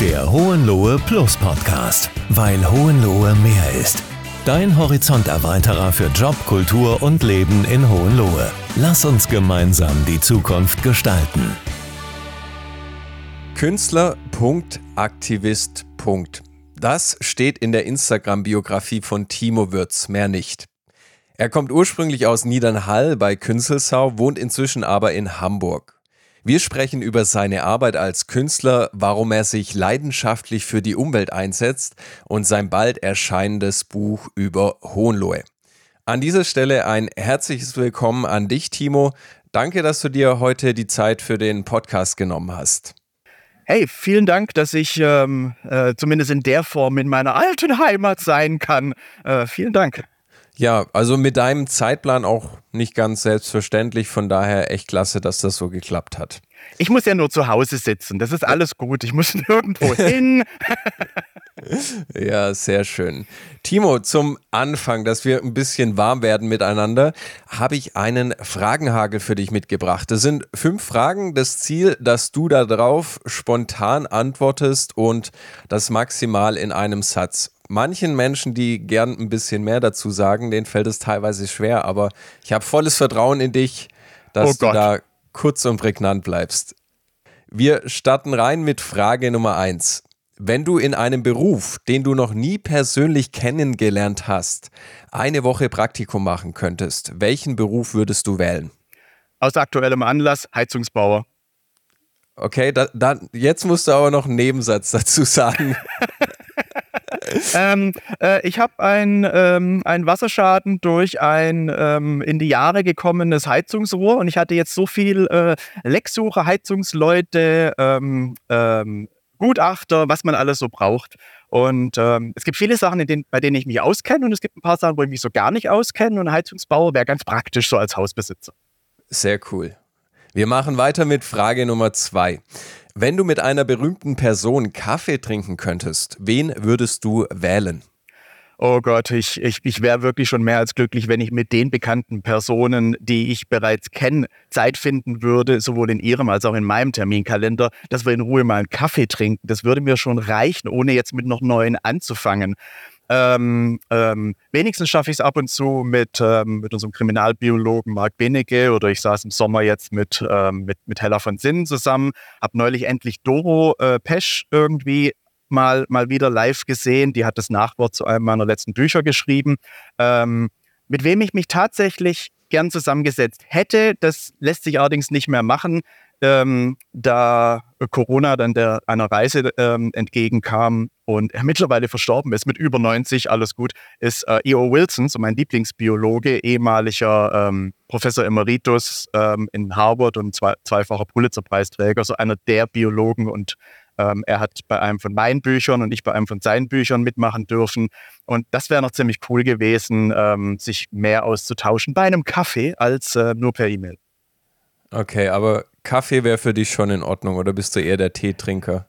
Der Hohenlohe Plus Podcast, weil Hohenlohe mehr ist. Dein Horizonterweiterer für Job, Kultur und Leben in Hohenlohe. Lass uns gemeinsam die Zukunft gestalten. Künstler.aktivist. Das steht in der Instagram-Biografie von Timo Würz, mehr nicht. Er kommt ursprünglich aus Niedernhall bei Künzelsau, wohnt inzwischen aber in Hamburg. Wir sprechen über seine Arbeit als Künstler, warum er sich leidenschaftlich für die Umwelt einsetzt und sein bald erscheinendes Buch über Hohenlohe. An dieser Stelle ein herzliches Willkommen an dich, Timo. Danke, dass du dir heute die Zeit für den Podcast genommen hast. Hey, vielen Dank, dass ich ähm, äh, zumindest in der Form in meiner alten Heimat sein kann. Äh, vielen Dank. Ja, also mit deinem Zeitplan auch nicht ganz selbstverständlich. Von daher echt klasse, dass das so geklappt hat. Ich muss ja nur zu Hause sitzen. Das ist alles gut. Ich muss nirgendwo hin. ja, sehr schön. Timo, zum Anfang, dass wir ein bisschen warm werden miteinander, habe ich einen Fragenhagel für dich mitgebracht. Das sind fünf Fragen. Das Ziel, dass du darauf spontan antwortest und das maximal in einem Satz manchen Menschen, die gern ein bisschen mehr dazu sagen, denen fällt es teilweise schwer, aber ich habe volles Vertrauen in dich, dass oh du da kurz und prägnant bleibst. Wir starten rein mit Frage Nummer eins. Wenn du in einem Beruf, den du noch nie persönlich kennengelernt hast, eine Woche Praktikum machen könntest, welchen Beruf würdest du wählen? Aus aktuellem Anlass Heizungsbauer. Okay, da, da, jetzt musst du aber noch einen Nebensatz dazu sagen. Ähm, äh, ich habe einen ähm, Wasserschaden durch ein ähm, in die Jahre gekommenes Heizungsrohr und ich hatte jetzt so viel äh, Lecksucher, Heizungsleute, ähm, ähm, Gutachter, was man alles so braucht. Und ähm, es gibt viele Sachen, denen, bei denen ich mich auskenne und es gibt ein paar Sachen, wo ich mich so gar nicht auskenne und Heizungsbauer wäre ganz praktisch so als Hausbesitzer. Sehr cool. Wir machen weiter mit Frage Nummer zwei. Wenn du mit einer berühmten Person Kaffee trinken könntest, wen würdest du wählen? Oh Gott, ich, ich, ich wäre wirklich schon mehr als glücklich, wenn ich mit den bekannten Personen, die ich bereits kenne, Zeit finden würde, sowohl in ihrem als auch in meinem Terminkalender, dass wir in Ruhe mal einen Kaffee trinken. Das würde mir schon reichen, ohne jetzt mit noch neuen anzufangen. Ähm, ähm, wenigstens schaffe ich es ab und zu mit, ähm, mit unserem Kriminalbiologen Marc Benecke oder ich saß im Sommer jetzt mit, ähm, mit, mit Hella von Sinnen zusammen, habe neulich endlich Doro äh, Pesch irgendwie mal, mal wieder live gesehen. Die hat das Nachwort zu einem meiner letzten Bücher geschrieben. Ähm, mit wem ich mich tatsächlich gern zusammengesetzt hätte, das lässt sich allerdings nicht mehr machen, ähm, da Corona dann der, einer Reise ähm, entgegenkam und er mittlerweile verstorben ist mit über 90, alles gut, ist äh, E.O. Wilson, so mein Lieblingsbiologe, ehemaliger ähm, Professor Emeritus ähm, in Harvard und zwei, zweifacher Pulitzer-Preisträger, so einer der Biologen und ähm, er hat bei einem von meinen Büchern und ich bei einem von seinen Büchern mitmachen dürfen. Und das wäre noch ziemlich cool gewesen, ähm, sich mehr auszutauschen bei einem Kaffee als äh, nur per E-Mail. Okay, aber Kaffee wäre für dich schon in Ordnung oder bist du eher der Teetrinker?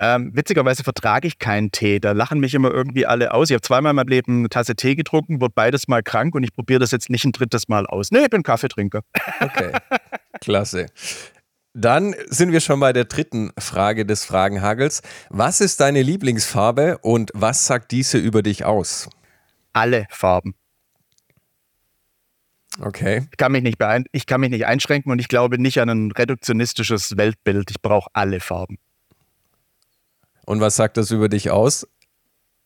Ähm, witzigerweise vertrage ich keinen Tee. Da lachen mich immer irgendwie alle aus. Ich habe zweimal in meinem Leben eine Tasse Tee getrunken, wurde beides mal krank und ich probiere das jetzt nicht ein drittes Mal aus. Nee, ich bin Kaffeetrinker. Okay, klasse. Dann sind wir schon bei der dritten Frage des Fragenhagels. Was ist deine Lieblingsfarbe und was sagt diese über dich aus? Alle Farben. Okay. Ich kann, mich nicht ich kann mich nicht einschränken und ich glaube nicht an ein reduktionistisches Weltbild. Ich brauche alle Farben. Und was sagt das über dich aus?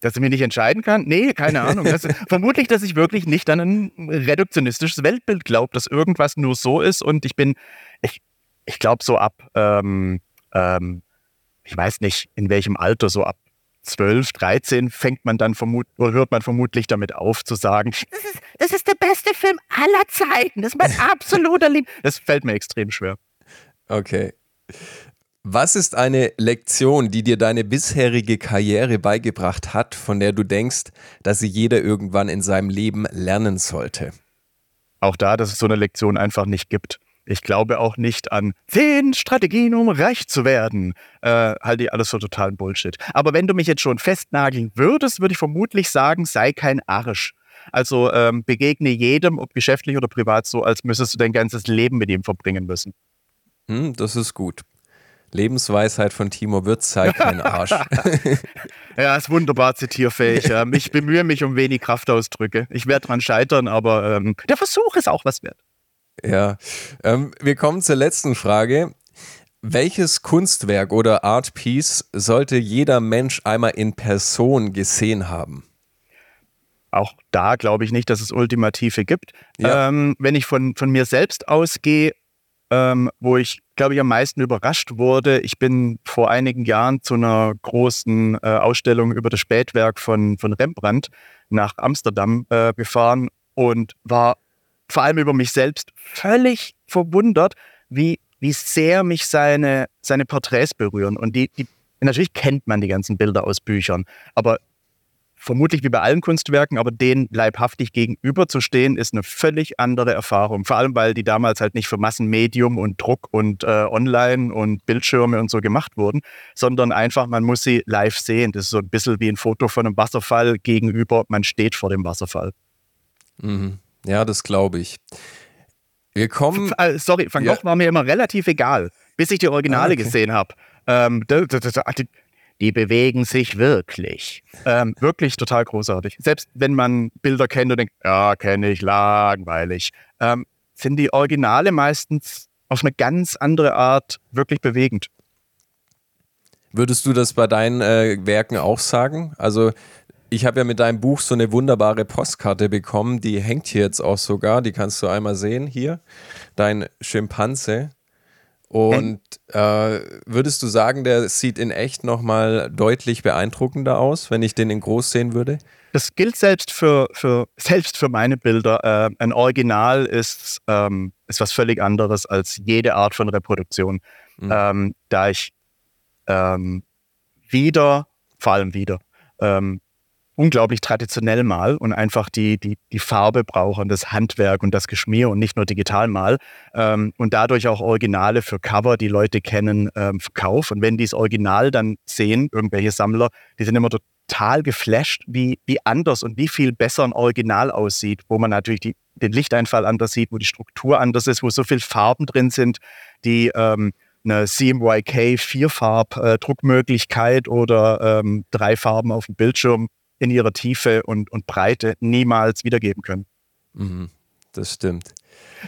Dass ich mich nicht entscheiden kann? Nee, keine Ahnung. Das, vermutlich, dass ich wirklich nicht an ein reduktionistisches Weltbild glaube, dass irgendwas nur so ist und ich bin, ich, ich glaube so ab, ähm, ähm, ich weiß nicht in welchem Alter, so ab 12, 13 fängt man dann vermut oder hört man vermutlich damit auf zu sagen, das ist, das ist der beste Film aller Zeiten. Das ist mein absoluter Lieb. Das fällt mir extrem schwer. Okay. Was ist eine Lektion, die dir deine bisherige Karriere beigebracht hat, von der du denkst, dass sie jeder irgendwann in seinem Leben lernen sollte? Auch da, dass es so eine Lektion einfach nicht gibt. Ich glaube auch nicht an zehn Strategien, um reich zu werden. Äh, halte ich alles für totalen Bullshit. Aber wenn du mich jetzt schon festnageln würdest, würde ich vermutlich sagen, sei kein Arsch. Also ähm, begegne jedem, ob geschäftlich oder privat, so, als müsstest du dein ganzes Leben mit ihm verbringen müssen. Hm, das ist gut. Lebensweisheit von Timo Würz zeigt keinen Arsch. ja, ist wunderbar zitierfähig. Ich bemühe mich um wenig Kraftausdrücke. Ich werde dran scheitern, aber ähm, der Versuch ist auch was wert. Ja, ähm, wir kommen zur letzten Frage. Welches Kunstwerk oder Art Piece sollte jeder Mensch einmal in Person gesehen haben? Auch da glaube ich nicht, dass es Ultimative gibt. Ja. Ähm, wenn ich von, von mir selbst ausgehe, ähm, wo ich, glaube ich, am meisten überrascht wurde. Ich bin vor einigen Jahren zu einer großen äh, Ausstellung über das Spätwerk von, von Rembrandt nach Amsterdam äh, gefahren und war vor allem über mich selbst völlig verwundert, wie, wie sehr mich seine, seine Porträts berühren. Und die, die, natürlich kennt man die ganzen Bilder aus Büchern, aber vermutlich wie bei allen Kunstwerken, aber denen leibhaftig gegenüberzustehen, ist eine völlig andere Erfahrung. Vor allem, weil die damals halt nicht für Massenmedium und Druck und äh, Online und Bildschirme und so gemacht wurden, sondern einfach, man muss sie live sehen. Das ist so ein bisschen wie ein Foto von einem Wasserfall gegenüber, man steht vor dem Wasserfall. Mhm. Ja, das glaube ich. Wir kommen. Äh, sorry, Van Gogh ja. war mir immer relativ egal, bis ich die Originale ah, okay. gesehen habe. Ähm, die bewegen sich wirklich. Ähm, wirklich total großartig. Selbst wenn man Bilder kennt und denkt, ja, kenne ich, langweilig, ähm, sind die Originale meistens auf eine ganz andere Art wirklich bewegend. Würdest du das bei deinen äh, Werken auch sagen? Also ich habe ja mit deinem Buch so eine wunderbare Postkarte bekommen, die hängt hier jetzt auch sogar, die kannst du einmal sehen hier. Dein Schimpanse. Und äh, würdest du sagen, der sieht in echt nochmal deutlich beeindruckender aus, wenn ich den in groß sehen würde? Das gilt selbst für, für, selbst für meine Bilder. Äh, ein Original ist, ähm, ist was völlig anderes als jede Art von Reproduktion. Mhm. Ähm, da ich ähm, wieder, vor allem wieder, ähm, unglaublich traditionell mal und einfach die, die, die Farbe brauchen, das Handwerk und das Geschmier und nicht nur digital mal. Ähm, und dadurch auch Originale für Cover, die Leute kennen, ähm, verkaufe. Und wenn die das Original dann sehen, irgendwelche Sammler, die sind immer total geflasht, wie, wie anders und wie viel besser ein Original aussieht, wo man natürlich die, den Lichteinfall anders sieht, wo die Struktur anders ist, wo so viele Farben drin sind, die ähm, eine CMYK Vierfarb-Druckmöglichkeit äh, oder ähm, drei Farben auf dem Bildschirm in ihrer Tiefe und, und Breite niemals wiedergeben können. Mhm, das stimmt.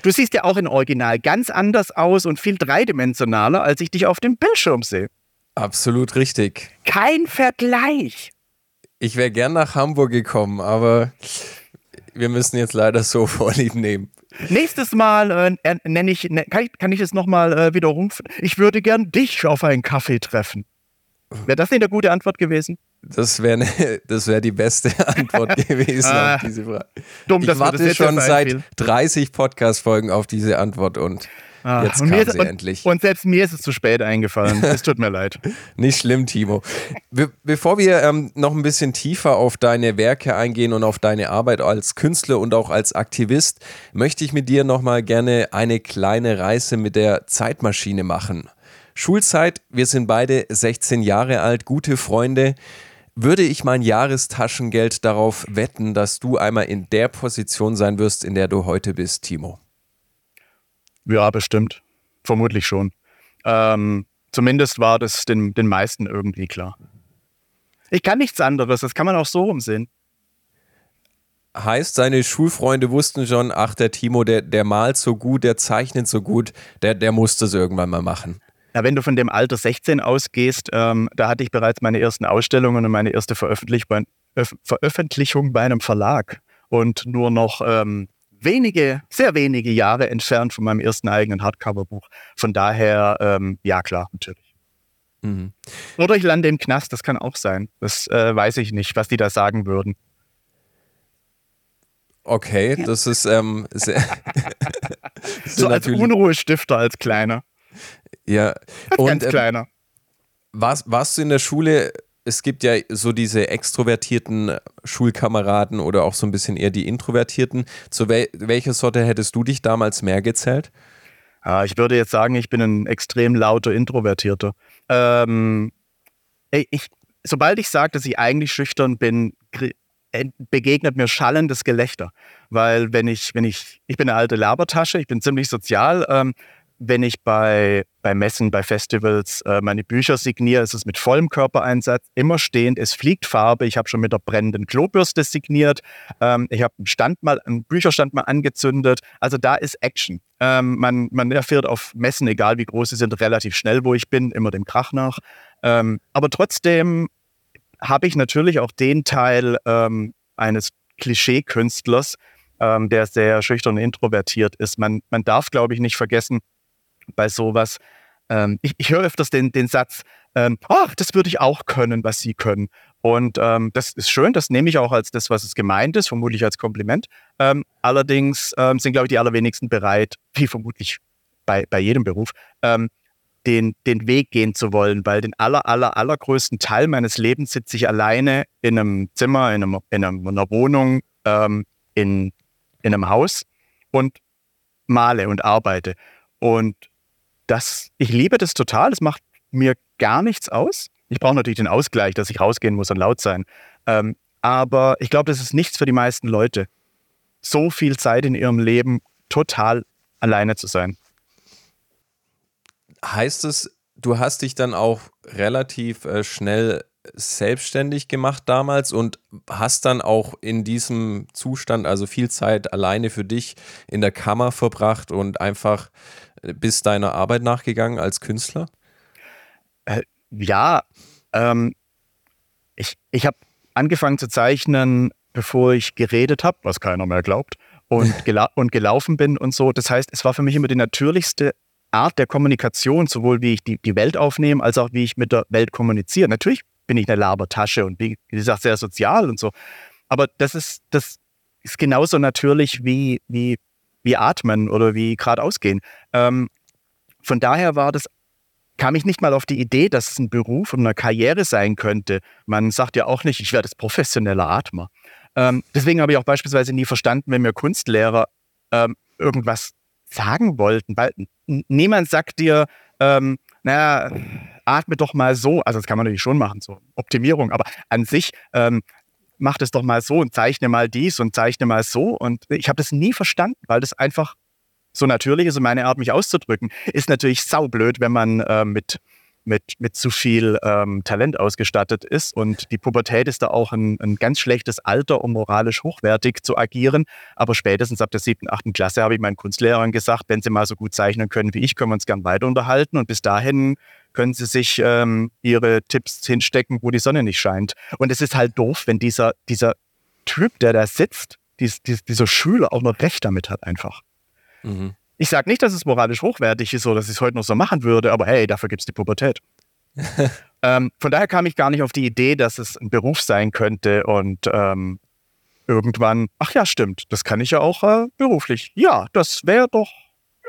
Du siehst ja auch in Original ganz anders aus und viel dreidimensionaler, als ich dich auf dem Bildschirm sehe. Absolut richtig. Kein Vergleich. Ich wäre gern nach Hamburg gekommen, aber wir müssen jetzt leider so vorlieb nehmen. Nächstes Mal äh, nenne ich, ne, kann ich, kann ich es nochmal äh, widerrufen? Ich würde gern dich auf einen Kaffee treffen. Wäre das nicht eine gute Antwort gewesen? Das wäre ne, das wär die beste Antwort gewesen ah, auf diese Frage. Dumm, ich warte schon seit 30 Podcast-Folgen auf diese Antwort und ah, jetzt und kam ist, sie und, endlich. Und selbst mir ist es zu spät eingefallen. Es tut mir leid. Nicht schlimm, Timo. Be bevor wir ähm, noch ein bisschen tiefer auf deine Werke eingehen und auf deine Arbeit als Künstler und auch als Aktivist, möchte ich mit dir nochmal gerne eine kleine Reise mit der Zeitmaschine machen. Schulzeit, wir sind beide 16 Jahre alt, gute Freunde würde ich mein Jahrestaschengeld darauf wetten, dass du einmal in der Position sein wirst, in der du heute bist, Timo? Ja, bestimmt. Vermutlich schon. Ähm, zumindest war das den, den meisten irgendwie klar. Ich kann nichts anderes, das kann man auch so rumsehen. Heißt, seine Schulfreunde wussten schon, ach, der Timo, der, der malt so gut, der zeichnet so gut, der, der muss das irgendwann mal machen. Ja, wenn du von dem Alter 16 ausgehst, ähm, da hatte ich bereits meine ersten Ausstellungen und meine erste Veröffentlich bei, Veröffentlichung bei einem Verlag und nur noch ähm, wenige, sehr wenige Jahre entfernt von meinem ersten eigenen Hardcover-Buch. Von daher, ähm, ja klar, natürlich. Mhm. Oder ich lande im Knast, das kann auch sein. Das äh, weiß ich nicht, was die da sagen würden. Okay, das ist ähm, sehr so als Unruhestifter als kleiner. Ja. Und, ganz ähm, kleiner. warst, warst du in der Schule, es gibt ja so diese extrovertierten Schulkameraden oder auch so ein bisschen eher die introvertierten. Zu wel welcher Sorte hättest du dich damals mehr gezählt? Ja, ich würde jetzt sagen, ich bin ein extrem lauter Introvertierter. Ähm, ich, sobald ich sage, dass ich eigentlich schüchtern bin, begegnet mir schallendes Gelächter. Weil wenn ich, wenn ich, ich bin eine alte Labertasche, ich bin ziemlich sozial, ähm, wenn ich bei, bei Messen, bei Festivals äh, meine Bücher signiere, ist es mit vollem Körpereinsatz, immer stehend, es fliegt Farbe. Ich habe schon mit der brennenden Klobürste signiert. Ähm, ich habe einen einen Bücherstand mal angezündet. Also da ist Action. Ähm, man, man erfährt auf Messen, egal wie groß sie sind, relativ schnell, wo ich bin, immer dem Krach nach. Ähm, aber trotzdem habe ich natürlich auch den Teil ähm, eines Klischee-Künstlers, ähm, der sehr schüchtern und introvertiert ist. Man, man darf, glaube ich, nicht vergessen, bei sowas, ähm, ich, ich höre öfters den, den Satz, ähm, ach, das würde ich auch können, was Sie können. Und ähm, das ist schön, das nehme ich auch als das, was es gemeint ist, vermutlich als Kompliment. Ähm, allerdings ähm, sind, glaube ich, die allerwenigsten bereit, wie vermutlich bei, bei jedem Beruf, ähm, den, den Weg gehen zu wollen, weil den aller, aller, allergrößten Teil meines Lebens sitze ich alleine in einem Zimmer, in, einem, in einer Wohnung, ähm, in, in einem Haus und male und arbeite. Und das, ich liebe das total. Es macht mir gar nichts aus. Ich brauche natürlich den Ausgleich, dass ich rausgehen muss und laut sein. Ähm, aber ich glaube, das ist nichts für die meisten Leute. So viel Zeit in ihrem Leben total alleine zu sein. Heißt es, du hast dich dann auch relativ äh, schnell selbstständig gemacht damals und hast dann auch in diesem Zustand also viel Zeit alleine für dich in der Kammer verbracht und einfach bist deiner Arbeit nachgegangen als Künstler? Äh, ja, ähm, ich, ich habe angefangen zu zeichnen, bevor ich geredet habe, was keiner mehr glaubt, und, gela und gelaufen bin und so. Das heißt, es war für mich immer die natürlichste Art der Kommunikation, sowohl wie ich die, die Welt aufnehme, als auch wie ich mit der Welt kommuniziere. Natürlich bin ich eine Labertasche und wie gesagt sehr sozial und so. Aber das ist, das ist genauso natürlich wie, wie wie atmen oder wie geradeaus gehen. Ähm, von daher war das, kam ich nicht mal auf die Idee, dass es ein Beruf und eine Karriere sein könnte. Man sagt ja auch nicht, ich werde professioneller Atmer. Ähm, deswegen habe ich auch beispielsweise nie verstanden, wenn mir Kunstlehrer ähm, irgendwas sagen wollten, weil niemand sagt dir, ähm, naja, atme doch mal so. Also das kann man natürlich schon machen, so Optimierung. Aber an sich ähm, mach das doch mal so und zeichne mal dies und zeichne mal so. Und ich habe das nie verstanden, weil das einfach so natürlich ist und meine Art, mich auszudrücken. Ist natürlich saublöd, wenn man äh, mit, mit, mit zu viel ähm, Talent ausgestattet ist. Und die Pubertät ist da auch ein, ein ganz schlechtes Alter, um moralisch hochwertig zu agieren. Aber spätestens ab der siebten, achten Klasse habe ich meinen Kunstlehrern gesagt, wenn sie mal so gut zeichnen können wie ich, können wir uns gern weiter unterhalten. Und bis dahin können sie sich ähm, ihre Tipps hinstecken, wo die Sonne nicht scheint. Und es ist halt doof, wenn dieser, dieser Typ, der da sitzt, dies, dies, dieser Schüler auch noch Recht damit hat einfach. Mhm. Ich sage nicht, dass es moralisch hochwertig ist oder dass ich es heute noch so machen würde, aber hey, dafür gibt es die Pubertät. ähm, von daher kam ich gar nicht auf die Idee, dass es ein Beruf sein könnte und ähm, irgendwann, ach ja, stimmt, das kann ich ja auch äh, beruflich. Ja, das wäre doch,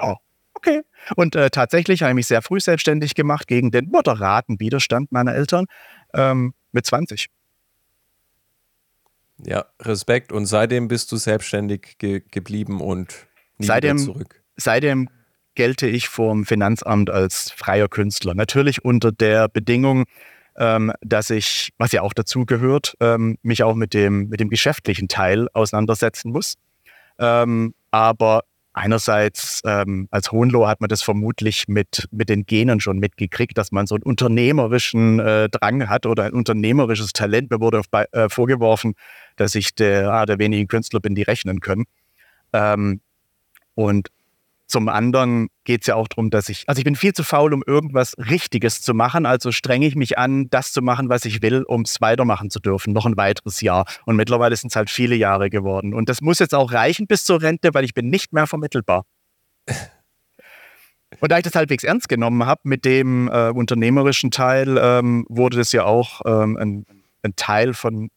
ja, okay. Und äh, tatsächlich habe ich mich sehr früh selbstständig gemacht gegen den moderaten Widerstand meiner Eltern ähm, mit 20. Ja, Respekt. Und seitdem bist du selbstständig ge geblieben und nie seitdem, zurück. Seitdem gelte ich vom Finanzamt als freier Künstler. Natürlich unter der Bedingung, ähm, dass ich, was ja auch dazu gehört, ähm, mich auch mit dem, mit dem geschäftlichen Teil auseinandersetzen muss. Ähm, aber Einerseits ähm, als Hohenlohe hat man das vermutlich mit, mit den Genen schon mitgekriegt, dass man so einen unternehmerischen äh, Drang hat oder ein unternehmerisches Talent. Mir wurde auf, äh, vorgeworfen, dass ich der, ah, der wenigen Künstler bin, die rechnen können. Ähm, und zum anderen geht es ja auch darum, dass ich, also ich bin viel zu faul, um irgendwas Richtiges zu machen. Also strenge ich mich an, das zu machen, was ich will, um es weitermachen zu dürfen. Noch ein weiteres Jahr. Und mittlerweile sind es halt viele Jahre geworden. Und das muss jetzt auch reichen bis zur Rente, weil ich bin nicht mehr vermittelbar. Und da ich das halbwegs ernst genommen habe mit dem äh, unternehmerischen Teil, ähm, wurde das ja auch ähm, ein, ein, Teil von,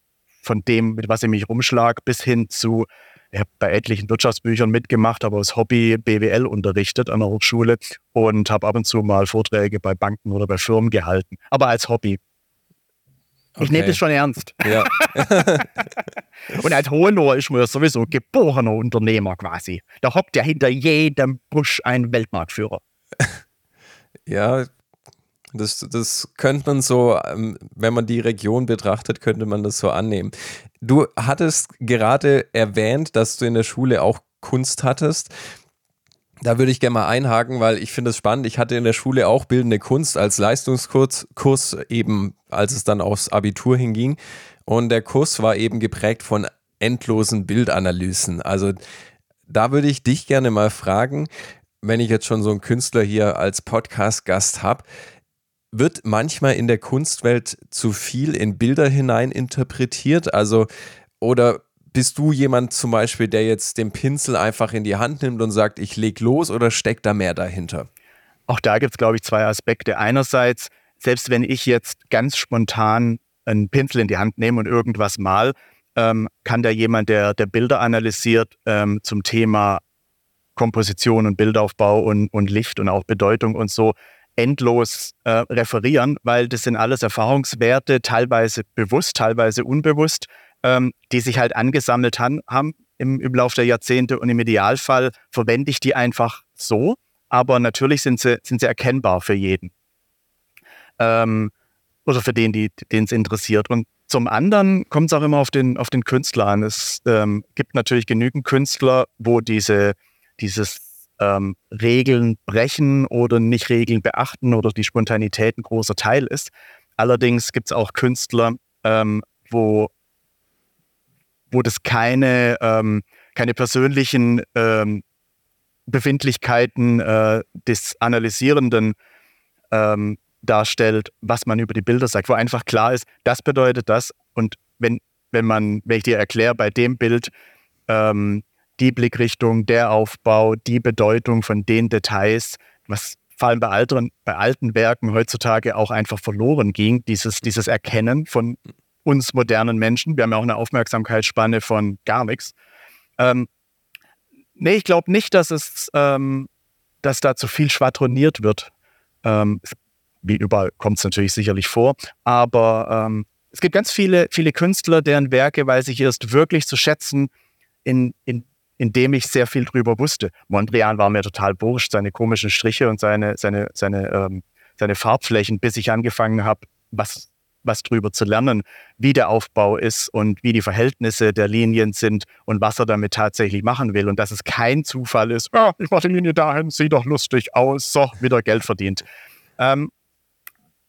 von dem, mit was ich mich rumschlag, bis hin zu ich habe bei etlichen Wirtschaftsbüchern mitgemacht, habe aus Hobby BWL unterrichtet an der Hochschule und habe ab und zu mal Vorträge bei Banken oder bei Firmen gehalten, aber als Hobby. Ich okay. nehme das schon ernst. Ja. und als Hohenloher ist man ja sowieso geborener Unternehmer quasi. Da hockt ja hinter jedem Busch ein Weltmarktführer. Ja, das, das könnte man so, ähm, wenn man die Region betrachtet, könnte man das so annehmen. Du hattest gerade erwähnt, dass du in der Schule auch Kunst hattest. Da würde ich gerne mal einhaken, weil ich finde es spannend. Ich hatte in der Schule auch bildende Kunst als Leistungskurs, Kurs eben, als es dann aufs Abitur hinging. Und der Kurs war eben geprägt von endlosen Bildanalysen. Also da würde ich dich gerne mal fragen, wenn ich jetzt schon so einen Künstler hier als Podcast-Gast habe, wird manchmal in der Kunstwelt zu viel in Bilder hinein interpretiert? Also, oder bist du jemand zum Beispiel, der jetzt den Pinsel einfach in die Hand nimmt und sagt, ich leg los oder steckt da mehr dahinter? Auch da gibt es, glaube ich, zwei Aspekte. Einerseits, selbst wenn ich jetzt ganz spontan einen Pinsel in die Hand nehme und irgendwas mal, ähm, kann da jemand, der, der Bilder analysiert, ähm, zum Thema Komposition und Bildaufbau und, und Licht und auch Bedeutung und so endlos äh, referieren, weil das sind alles Erfahrungswerte, teilweise bewusst, teilweise unbewusst, ähm, die sich halt angesammelt han, haben im, im Laufe der Jahrzehnte und im Idealfall verwende ich die einfach so, aber natürlich sind sie, sind sie erkennbar für jeden. Ähm, oder für den, den es interessiert. Und zum anderen kommt es auch immer auf den, auf den Künstler an. Es ähm, gibt natürlich genügend Künstler, wo diese, dieses ähm, Regeln brechen oder nicht Regeln beachten oder die Spontanität ein großer Teil ist. Allerdings gibt es auch Künstler, ähm, wo wo das keine, ähm, keine persönlichen ähm, Befindlichkeiten äh, des Analysierenden ähm, darstellt, was man über die Bilder sagt, wo einfach klar ist, das bedeutet das. Und wenn, wenn man, wenn ich dir erkläre, bei dem Bild ähm, die Blickrichtung, der Aufbau, die Bedeutung von den Details, was vor allem bei, alten, bei alten Werken heutzutage auch einfach verloren ging, dieses, dieses Erkennen von uns modernen Menschen. Wir haben ja auch eine Aufmerksamkeitsspanne von gar nichts. Ähm, nee, ich glaube nicht, dass es, ähm, dass da zu viel schwadroniert wird. Ähm, wie überall kommt es natürlich sicherlich vor, aber ähm, es gibt ganz viele, viele Künstler, deren Werke weiß ich erst wirklich zu schätzen, in, in, indem ich sehr viel drüber wusste. Mondrian war mir total wurscht, seine komischen Striche und seine, seine, seine, ähm, seine Farbflächen, bis ich angefangen habe, was was drüber zu lernen, wie der Aufbau ist und wie die Verhältnisse der Linien sind und was er damit tatsächlich machen will. Und dass es kein Zufall ist, oh, ich mache die Linie dahin, sieht doch lustig aus, so, wieder Geld verdient. Ähm,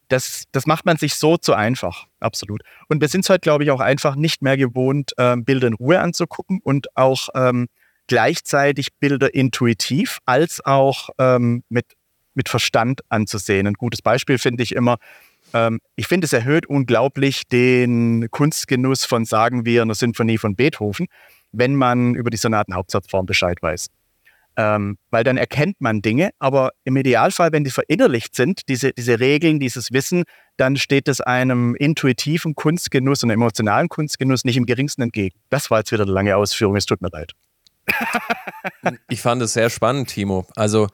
das, das macht man sich so zu einfach, absolut. Und wir sind es halt, glaube ich, auch einfach nicht mehr gewohnt, ähm, Bilder in Ruhe anzugucken und auch ähm, gleichzeitig Bilder intuitiv als auch ähm, mit, mit Verstand anzusehen. Ein gutes Beispiel finde ich immer, ähm, ich finde, es erhöht unglaublich den Kunstgenuss von, sagen wir, einer Sinfonie von Beethoven, wenn man über die Sonatenhauptsatzform Bescheid weiß. Ähm, weil dann erkennt man Dinge, aber im Idealfall, wenn die verinnerlicht sind, diese, diese Regeln, dieses Wissen, dann steht es einem intuitiven Kunstgenuss und emotionalen Kunstgenuss nicht im geringsten entgegen. Das war jetzt wieder eine lange Ausführung, es tut mir leid. Ich fand es sehr spannend, Timo. Also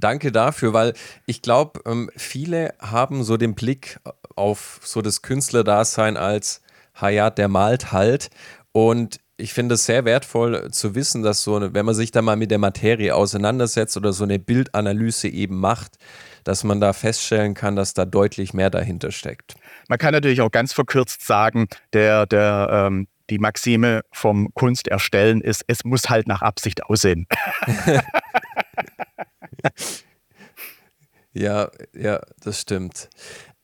Danke dafür, weil ich glaube, ähm, viele haben so den Blick auf so das Künstlerdasein als Hayat, der malt halt. Und ich finde es sehr wertvoll zu wissen, dass so, wenn man sich da mal mit der Materie auseinandersetzt oder so eine Bildanalyse eben macht, dass man da feststellen kann, dass da deutlich mehr dahinter steckt. Man kann natürlich auch ganz verkürzt sagen, der, der, ähm, die Maxime vom Kunsterstellen ist, es muss halt nach Absicht aussehen. ja, ja, das stimmt.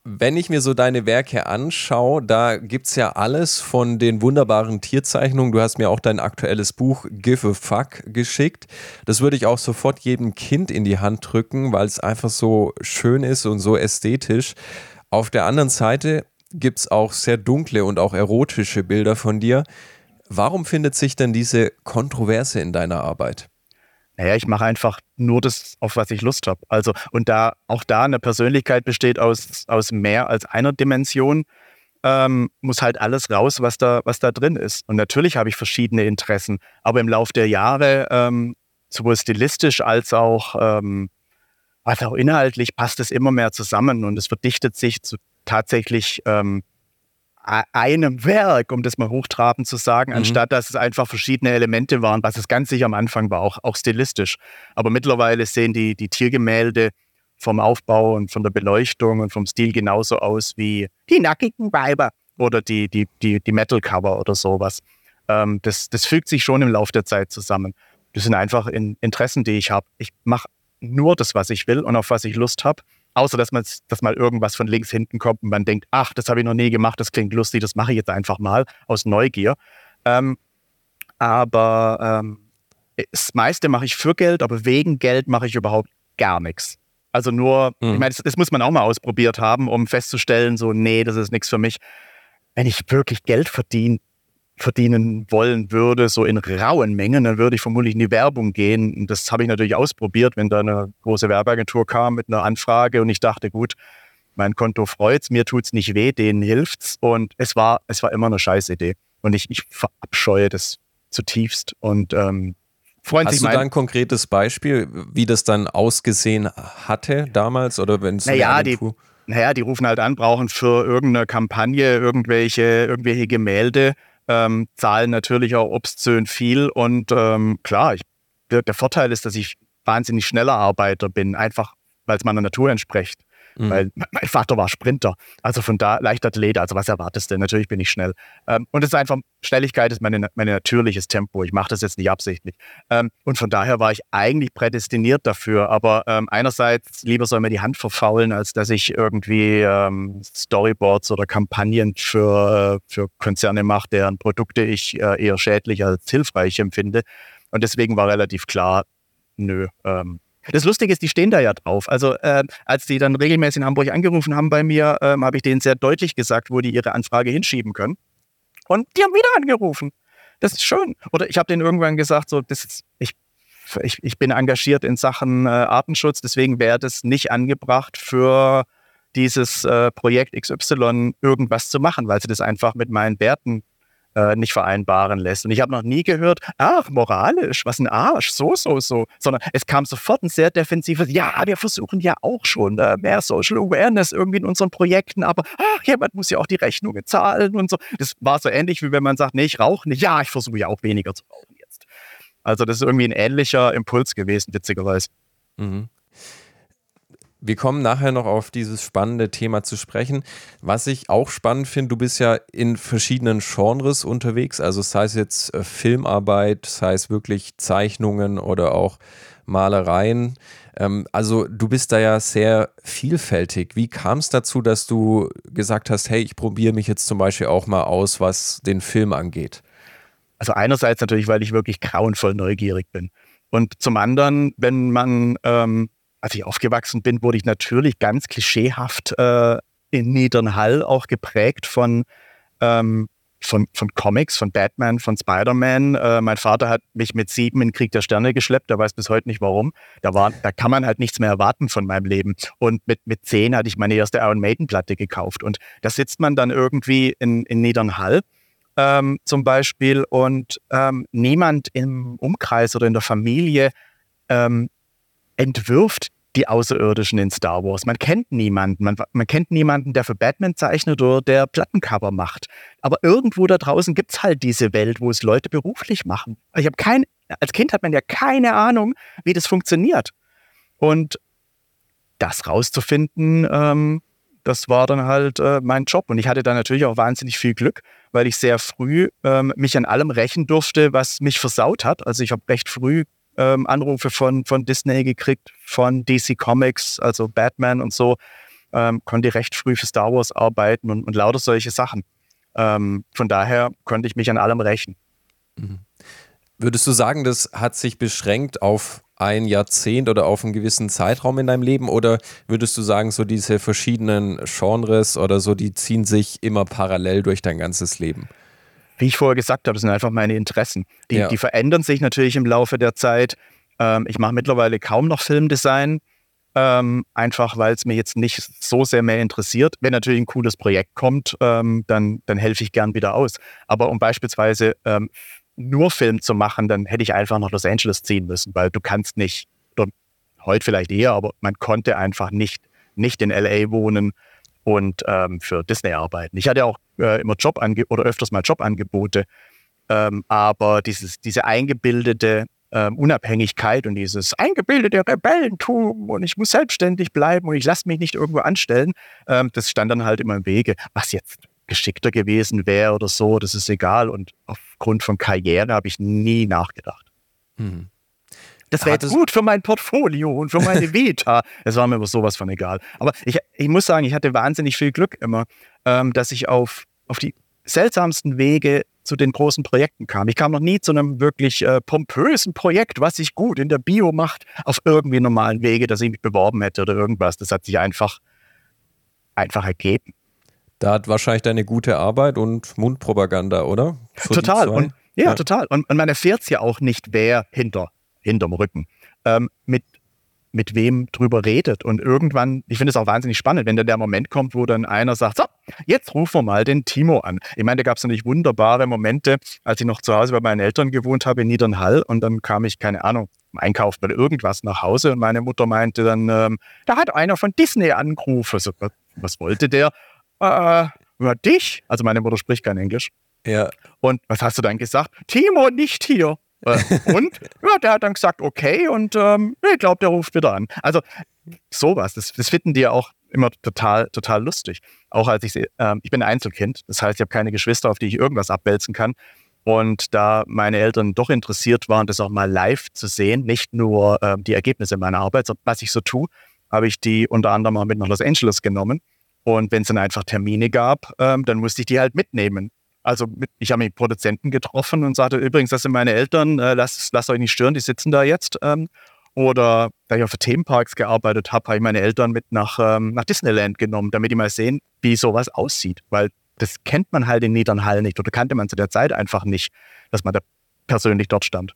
Wenn ich mir so deine Werke anschaue, da gibt es ja alles von den wunderbaren Tierzeichnungen. Du hast mir auch dein aktuelles Buch Give a Fuck geschickt. Das würde ich auch sofort jedem Kind in die Hand drücken, weil es einfach so schön ist und so ästhetisch. Auf der anderen Seite gibt es auch sehr dunkle und auch erotische Bilder von dir. Warum findet sich denn diese Kontroverse in deiner Arbeit? Naja, ich mache einfach nur das, auf was ich Lust habe. Also, und da auch da eine Persönlichkeit besteht aus, aus mehr als einer Dimension, ähm, muss halt alles raus, was da, was da drin ist. Und natürlich habe ich verschiedene Interessen, aber im Laufe der Jahre, ähm, sowohl stilistisch als auch, ähm, als auch inhaltlich, passt es immer mehr zusammen und es verdichtet sich zu tatsächlich ähm, einem Werk, um das mal hochtrabend zu sagen, mhm. anstatt dass es einfach verschiedene Elemente waren, was es ganz sicher am Anfang war, auch, auch stilistisch. Aber mittlerweile sehen die, die Tiergemälde vom Aufbau und von der Beleuchtung und vom Stil genauso aus wie die nackigen Weiber oder die, die, die, die Metal-Cover oder sowas. Ähm, das, das fügt sich schon im Laufe der Zeit zusammen. Das sind einfach in Interessen, die ich habe. Ich mache nur das, was ich will und auf was ich Lust habe. Außer dass, man, dass mal irgendwas von links hinten kommt und man denkt, ach, das habe ich noch nie gemacht, das klingt lustig, das mache ich jetzt einfach mal aus Neugier. Ähm, aber ähm, das meiste mache ich für Geld, aber wegen Geld mache ich überhaupt gar nichts. Also nur, mhm. ich meine, das, das, muss man auch mal ausprobiert haben, um festzustellen, so, nee, das ist nichts für mich. Wenn ich wirklich Geld verdiene, verdienen wollen würde, so in rauen Mengen, dann würde ich vermutlich in die Werbung gehen. Und das habe ich natürlich ausprobiert, wenn da eine große Werbeagentur kam mit einer Anfrage und ich dachte, gut, mein Konto freut's, mir tut's nicht weh, denen hilft's. Und es war, es war immer eine Scheißidee. Und ich, ich verabscheue das zutiefst. Und ähm, freuen Hast du da ein konkretes Beispiel, wie das dann ausgesehen hatte damals oder wenn es naja, die, naja, die rufen halt an, brauchen für irgendeine Kampagne irgendwelche, irgendwelche Gemälde ähm, zahlen natürlich auch obszön viel. Und ähm, klar, ich, der, der, Vorteil ist, dass ich wahnsinnig schneller Arbeiter bin, einfach weil es meiner Natur entspricht. Mhm. Weil mein Vater war Sprinter, also von da Leichtathlet, also was erwartest du? Natürlich bin ich schnell. Ähm, und es ist einfach, Schnelligkeit ist mein meine natürliches Tempo. Ich mache das jetzt nicht absichtlich. Ähm, und von daher war ich eigentlich prädestiniert dafür. Aber ähm, einerseits lieber soll mir die Hand verfaulen, als dass ich irgendwie ähm, Storyboards oder Kampagnen für, äh, für Konzerne mache, deren Produkte ich äh, eher schädlich als hilfreich empfinde. Und deswegen war relativ klar, nö, ähm, das Lustige ist, die stehen da ja drauf. Also äh, als die dann regelmäßig in Hamburg angerufen haben bei mir, ähm, habe ich denen sehr deutlich gesagt, wo die ihre Anfrage hinschieben können. Und die haben wieder angerufen. Das ist schön. Oder ich habe denen irgendwann gesagt, so, das ist, ich, ich, ich bin engagiert in Sachen äh, Artenschutz, deswegen wäre das nicht angebracht für dieses äh, Projekt XY irgendwas zu machen, weil sie das einfach mit meinen Werten äh, nicht vereinbaren lässt. Und ich habe noch nie gehört, ach, moralisch, was ein Arsch, so, so, so. Sondern es kam sofort ein sehr defensives, ja, wir versuchen ja auch schon äh, mehr Social Awareness irgendwie in unseren Projekten, aber ach, jemand muss ja auch die Rechnungen zahlen und so. Das war so ähnlich, wie wenn man sagt, nee, ich rauche nicht. Ja, ich versuche ja auch weniger zu rauchen jetzt. Also das ist irgendwie ein ähnlicher Impuls gewesen, witzigerweise. Mhm. Wir kommen nachher noch auf dieses spannende Thema zu sprechen. Was ich auch spannend finde, du bist ja in verschiedenen Genres unterwegs, also sei es jetzt äh, Filmarbeit, sei es wirklich Zeichnungen oder auch Malereien. Ähm, also du bist da ja sehr vielfältig. Wie kam es dazu, dass du gesagt hast, hey, ich probiere mich jetzt zum Beispiel auch mal aus, was den Film angeht? Also einerseits natürlich, weil ich wirklich grauenvoll neugierig bin. Und zum anderen, wenn man ähm, als ich aufgewachsen bin, wurde ich natürlich ganz klischeehaft äh, in Niedernhall auch geprägt von, ähm, von, von Comics, von Batman, von Spider-Man. Äh, mein Vater hat mich mit sieben in Krieg der Sterne geschleppt, der weiß bis heute nicht warum. Da, war, da kann man halt nichts mehr erwarten von meinem Leben. Und mit, mit zehn hatte ich meine erste Iron Maiden-Platte gekauft. Und da sitzt man dann irgendwie in, in Niedernhall. Ähm, zum Beispiel und ähm, niemand im Umkreis oder in der Familie ähm, entwirft die Außerirdischen in Star Wars. Man kennt niemanden. Man, man, kennt niemanden, der für Batman zeichnet oder der Plattencover macht. Aber irgendwo da draußen gibt es halt diese Welt, wo es Leute beruflich machen. Ich habe kein, als Kind hat man ja keine Ahnung, wie das funktioniert. Und das rauszufinden, ähm, das war dann halt äh, mein Job. Und ich hatte da natürlich auch wahnsinnig viel Glück, weil ich sehr früh ähm, mich an allem rächen durfte, was mich versaut hat. Also ich habe recht früh ähm, Anrufe von, von Disney gekriegt, von DC Comics, also Batman und so. Ähm, konnte recht früh für Star Wars arbeiten und, und lauter solche Sachen. Ähm, von daher konnte ich mich an allem rächen. Mhm. Würdest du sagen, das hat sich beschränkt auf ein Jahrzehnt oder auf einen gewissen Zeitraum in deinem Leben? Oder würdest du sagen, so diese verschiedenen Genres oder so, die ziehen sich immer parallel durch dein ganzes Leben? Wie ich vorher gesagt habe, das sind einfach meine Interessen. Die, ja. die verändern sich natürlich im Laufe der Zeit. Ähm, ich mache mittlerweile kaum noch Filmdesign, ähm, einfach weil es mir jetzt nicht so sehr mehr interessiert. Wenn natürlich ein cooles Projekt kommt, ähm, dann, dann helfe ich gern wieder aus. Aber um beispielsweise ähm, nur Film zu machen, dann hätte ich einfach nach Los Angeles ziehen müssen, weil du kannst nicht, oder heute vielleicht eher, aber man konnte einfach nicht, nicht in LA wohnen und ähm, für Disney arbeiten. Ich hatte auch äh, immer Job oder öfters mal Jobangebote, ähm, aber dieses, diese eingebildete ähm, Unabhängigkeit und dieses eingebildete Rebellentum und ich muss selbstständig bleiben und ich lasse mich nicht irgendwo anstellen, ähm, das stand dann halt immer im Wege. Was jetzt geschickter gewesen wäre oder so, das ist egal. Und aufgrund von Karriere habe ich nie nachgedacht. Hm. Das wäre jetzt gut für mein Portfolio und für meine Vita. Es war mir aber sowas von egal. Aber ich, ich muss sagen, ich hatte wahnsinnig viel Glück immer, ähm, dass ich auf, auf die seltsamsten Wege zu den großen Projekten kam. Ich kam noch nie zu einem wirklich äh, pompösen Projekt, was sich gut in der Bio macht, auf irgendwie normalen Wege, dass ich mich beworben hätte oder irgendwas. Das hat sich einfach, einfach ergeben. Da hat wahrscheinlich deine gute Arbeit und Mundpropaganda, oder? So total. Und, ja, ja, total. Und, und man erfährt es ja auch nicht, wer hinter, hinterm Rücken ähm, mit mit wem drüber redet. Und irgendwann, ich finde es auch wahnsinnig spannend, wenn dann der Moment kommt, wo dann einer sagt, so, jetzt rufen wir mal den Timo an. Ich meine, da gab es natürlich wunderbare Momente, als ich noch zu Hause bei meinen Eltern gewohnt habe in Niedernhall und dann kam ich, keine Ahnung, im Einkauf bei irgendwas nach Hause und meine Mutter meinte dann, ähm, da hat einer von Disney angerufen. So, was wollte der? Äh, über dich? Also meine Mutter spricht kein Englisch. Ja. Und was hast du dann gesagt? Timo, nicht hier. Äh, und ja, der hat dann gesagt, okay, und ähm, ich glaube, der ruft wieder an. Also sowas, das, das finden die ja auch immer total, total lustig. Auch als ich, ähm, ich bin Einzelkind, das heißt, ich habe keine Geschwister, auf die ich irgendwas abwälzen kann. Und da meine Eltern doch interessiert waren, das auch mal live zu sehen, nicht nur ähm, die Ergebnisse meiner Arbeit, sondern was ich so tue, habe ich die unter anderem mal mit nach Los Angeles genommen. Und wenn es dann einfach Termine gab, ähm, dann musste ich die halt mitnehmen. Also mit, ich habe mit Produzenten getroffen und sagte, übrigens, das sind meine Eltern, äh, lasst, lasst euch nicht stören, die sitzen da jetzt. Ähm, oder da ich auf Themenparks gearbeitet habe, habe ich meine Eltern mit nach, ähm, nach Disneyland genommen, damit die mal sehen, wie sowas aussieht. Weil das kennt man halt in Niedernhall nicht oder kannte man zu der Zeit einfach nicht, dass man da persönlich dort stand.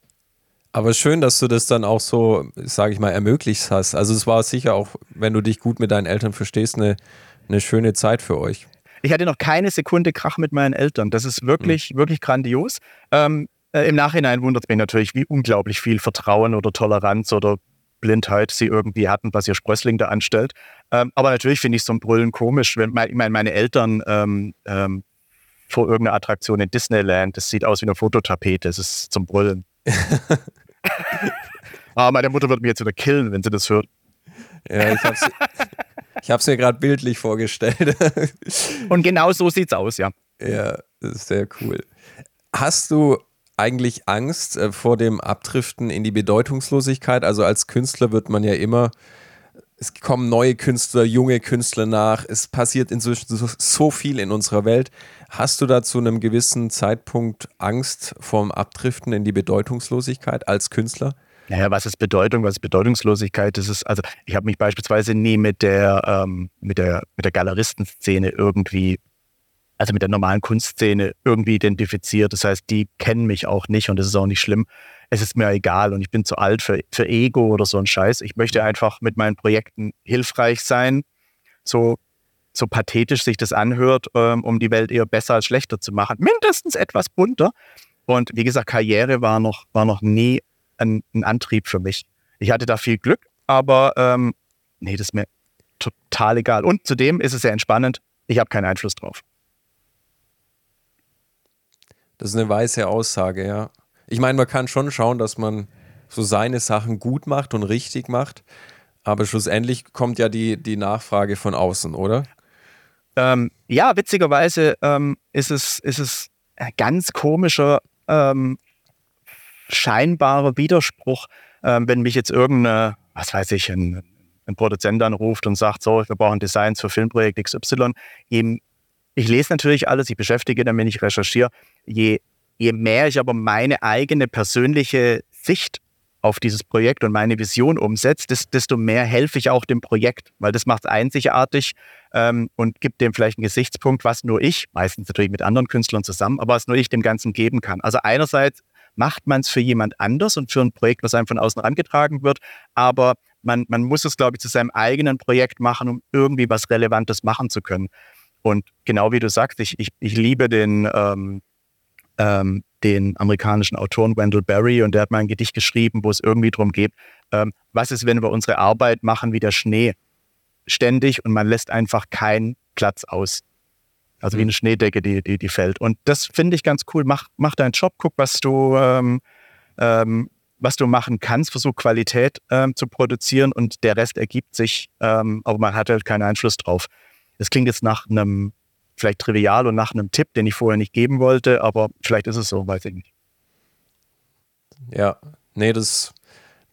Aber schön, dass du das dann auch so, sage ich mal, ermöglicht hast. Also es war sicher auch, wenn du dich gut mit deinen Eltern verstehst, eine, eine schöne Zeit für euch. Ich hatte noch keine Sekunde Krach mit meinen Eltern. Das ist wirklich, mhm. wirklich grandios. Ähm, äh, Im Nachhinein wundert es mich natürlich, wie unglaublich viel Vertrauen oder Toleranz oder Blindheit sie irgendwie hatten, was ihr Sprössling da anstellt. Ähm, aber natürlich finde ich so ein Brüllen komisch. Wenn mein, ich meine, meine Eltern ähm, ähm, vor irgendeiner Attraktion in Disneyland, das sieht aus wie eine Fototapete, das ist zum Brüllen. Aber ah, meine Mutter wird mich jetzt wieder killen, wenn sie das hört. Ja, ich hab's, ich habe es mir gerade bildlich vorgestellt. Und genau so sieht's aus, ja. Ja, sehr cool. Hast du eigentlich Angst äh, vor dem Abdriften in die Bedeutungslosigkeit? Also als Künstler wird man ja immer, es kommen neue Künstler, junge Künstler nach, es passiert inzwischen so, so viel in unserer Welt. Hast du da zu einem gewissen Zeitpunkt Angst vorm Abdriften in die Bedeutungslosigkeit als Künstler? Naja, was ist Bedeutung, was ist Bedeutungslosigkeit? Das ist, also ich habe mich beispielsweise nie mit der, ähm, mit der, mit der Galeristenszene irgendwie, also mit der normalen Kunstszene irgendwie identifiziert. Das heißt, die kennen mich auch nicht und das ist auch nicht schlimm. Es ist mir egal und ich bin zu alt für, für Ego oder so ein Scheiß. Ich möchte einfach mit meinen Projekten hilfreich sein, so, so pathetisch sich das anhört, ähm, um die Welt eher besser als schlechter zu machen. Mindestens etwas bunter. Und wie gesagt, Karriere war noch, war noch nie ein, ein Antrieb für mich. Ich hatte da viel Glück, aber ähm, nee, das ist mir total egal. Und zudem ist es sehr entspannend. Ich habe keinen Einfluss drauf. Das ist eine weiße Aussage, ja. Ich meine, man kann schon schauen, dass man so seine Sachen gut macht und richtig macht, aber schlussendlich kommt ja die, die Nachfrage von außen, oder? Ähm, ja, witzigerweise ähm, ist, es, ist es ein ganz komischer ähm, scheinbarer Widerspruch, ähm, wenn mich jetzt irgendeine, was weiß ich, ein, ein Produzent anruft und sagt, so, wir brauchen Designs für Filmprojekt XY. Je, ich lese natürlich alles, ich beschäftige damit, ich recherchiere. Je, je mehr ich aber meine eigene persönliche Sicht auf dieses Projekt und meine Vision umsetze, desto mehr helfe ich auch dem Projekt, weil das macht es einzigartig ähm, und gibt dem vielleicht einen Gesichtspunkt, was nur ich, meistens natürlich mit anderen Künstlern zusammen, aber was nur ich dem Ganzen geben kann. Also einerseits macht man es für jemand anders und für ein Projekt, was einem von außen herangetragen wird. Aber man, man muss es, glaube ich, zu seinem eigenen Projekt machen, um irgendwie was Relevantes machen zu können. Und genau wie du sagst, ich, ich, ich liebe den, ähm, ähm, den amerikanischen Autoren Wendell Berry und der hat mal ein Gedicht geschrieben, wo es irgendwie darum geht, ähm, was ist, wenn wir unsere Arbeit machen wie der Schnee ständig und man lässt einfach keinen Platz aus. Also wie mhm. eine Schneedecke, die, die, die fällt. Und das finde ich ganz cool. Mach, mach deinen Job, guck, was du, ähm, ähm, was du machen kannst, versuch Qualität ähm, zu produzieren und der Rest ergibt sich, ähm, aber man hat halt keinen Einfluss drauf. Das klingt jetzt nach einem, vielleicht trivial und nach einem Tipp, den ich vorher nicht geben wollte, aber vielleicht ist es so, weiß ich nicht. Ja, nee, das,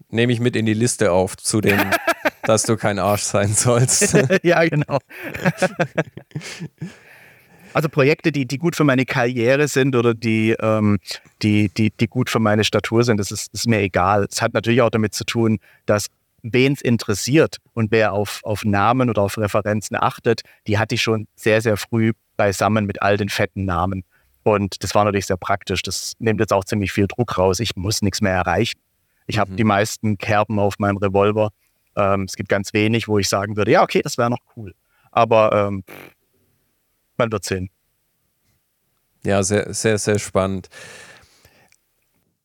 nehme ich mit in die Liste auf, zu dem, dass du kein Arsch sein sollst. ja, genau. Also Projekte, die, die gut für meine Karriere sind oder die, ähm, die, die, die gut für meine Statur sind, das ist, ist mir egal. Es hat natürlich auch damit zu tun, dass wen es interessiert und wer auf, auf Namen oder auf Referenzen achtet, die hatte ich schon sehr, sehr früh beisammen mit all den fetten Namen. Und das war natürlich sehr praktisch. Das nimmt jetzt auch ziemlich viel Druck raus. Ich muss nichts mehr erreichen. Ich mhm. habe die meisten Kerben auf meinem Revolver. Ähm, es gibt ganz wenig, wo ich sagen würde, ja, okay, das wäre noch cool. Aber ähm, man wird sehen. Ja, sehr, sehr, sehr spannend.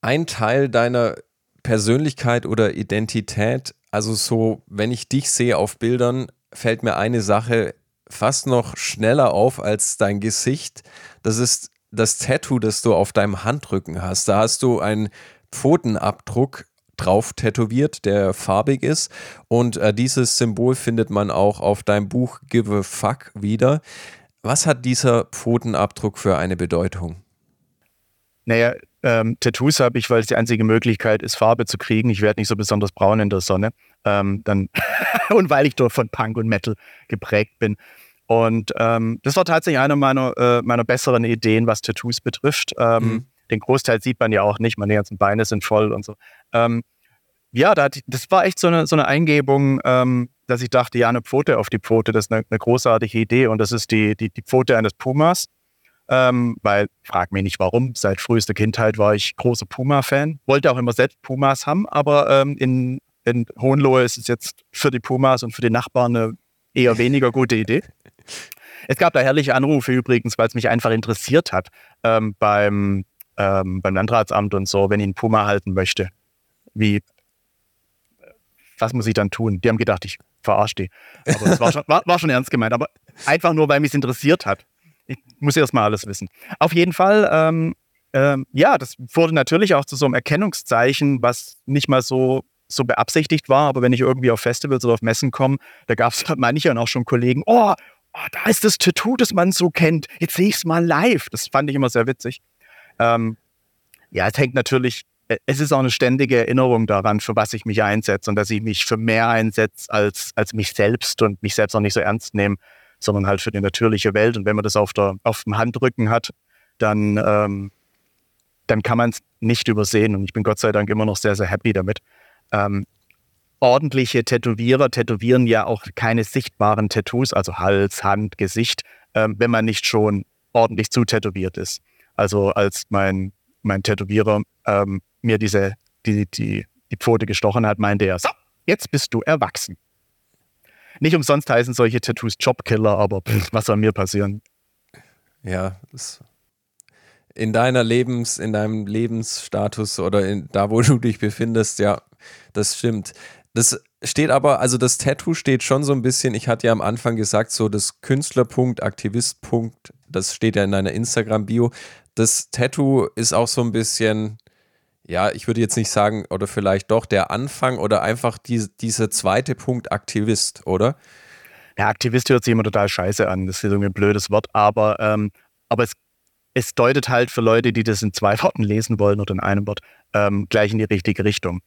Ein Teil deiner Persönlichkeit oder Identität, also so, wenn ich dich sehe auf Bildern, fällt mir eine Sache fast noch schneller auf als dein Gesicht. Das ist das Tattoo, das du auf deinem Handrücken hast. Da hast du einen Pfotenabdruck drauf tätowiert, der farbig ist. Und äh, dieses Symbol findet man auch auf deinem Buch Give a Fuck wieder. Was hat dieser Pfotenabdruck für eine Bedeutung? Naja, ähm, Tattoos habe ich, weil es die einzige Möglichkeit ist, Farbe zu kriegen. Ich werde nicht so besonders braun in der Sonne. Ähm, dann und weil ich dort von Punk und Metal geprägt bin. Und ähm, das war tatsächlich eine meiner, äh, meiner besseren Ideen, was Tattoos betrifft. Ähm, mhm. Den Großteil sieht man ja auch nicht, meine ganzen Beine sind voll und so. Ähm, ja, das war echt so eine, so eine Eingebung, ähm, dass ich dachte, ja, eine Pfote auf die Pfote, das ist eine, eine großartige Idee und das ist die, die, die Pfote eines Pumas. Ähm, weil, frag mich nicht warum, seit frühester Kindheit war ich großer Puma-Fan. Wollte auch immer selbst Pumas haben, aber ähm, in, in Hohenlohe ist es jetzt für die Pumas und für die Nachbarn eine eher weniger gute Idee. Es gab da herrliche Anrufe übrigens, weil es mich einfach interessiert hat ähm, beim, ähm, beim Landratsamt und so, wenn ich einen Puma halten möchte. Wie, was muss ich dann tun? Die haben gedacht, ich verarsche die. Aber das war schon, war, war schon ernst gemeint. Aber einfach nur, weil mich es interessiert hat. Ich muss erst mal alles wissen. Auf jeden Fall, ähm, ähm, ja, das wurde natürlich auch zu so einem Erkennungszeichen, was nicht mal so so beabsichtigt war, aber wenn ich irgendwie auf Festivals oder auf Messen komme, da gab es manche und auch schon Kollegen, oh, oh, da ist das Tattoo, das man so kennt. Jetzt sehe ich es mal live. Das fand ich immer sehr witzig. Ähm, ja, es hängt natürlich, es ist auch eine ständige Erinnerung daran, für was ich mich einsetze und dass ich mich für mehr einsetze als, als mich selbst und mich selbst auch nicht so ernst nehme, sondern halt für die natürliche Welt. Und wenn man das auf, der, auf dem Handrücken hat, dann, ähm, dann kann man es nicht übersehen. Und ich bin Gott sei Dank immer noch sehr, sehr happy damit. Ähm, ordentliche Tätowierer tätowieren ja auch keine sichtbaren Tattoos, also Hals, Hand, Gesicht, ähm, wenn man nicht schon ordentlich zutätowiert ist. Also als mein, mein Tätowierer ähm, mir diese, die, die, die Pfote gestochen hat, meinte er, so, jetzt bist du erwachsen. Nicht umsonst heißen solche Tattoos Jobkiller, aber was soll mir passieren? Ja, in deiner Lebens, in deinem Lebensstatus oder in, da, wo du dich befindest, ja, das stimmt. Das steht aber, also das Tattoo steht schon so ein bisschen, ich hatte ja am Anfang gesagt, so das Künstlerpunkt, Aktivistpunkt, das steht ja in deiner Instagram-Bio. Das Tattoo ist auch so ein bisschen, ja, ich würde jetzt nicht sagen, oder vielleicht doch der Anfang oder einfach die, dieser zweite Punkt Aktivist, oder? Ja, Aktivist hört sich immer total scheiße an. Das ist irgendwie ein blödes Wort, aber, ähm, aber es, es deutet halt für Leute, die das in zwei Worten lesen wollen oder in einem Wort, ähm, gleich in die richtige Richtung.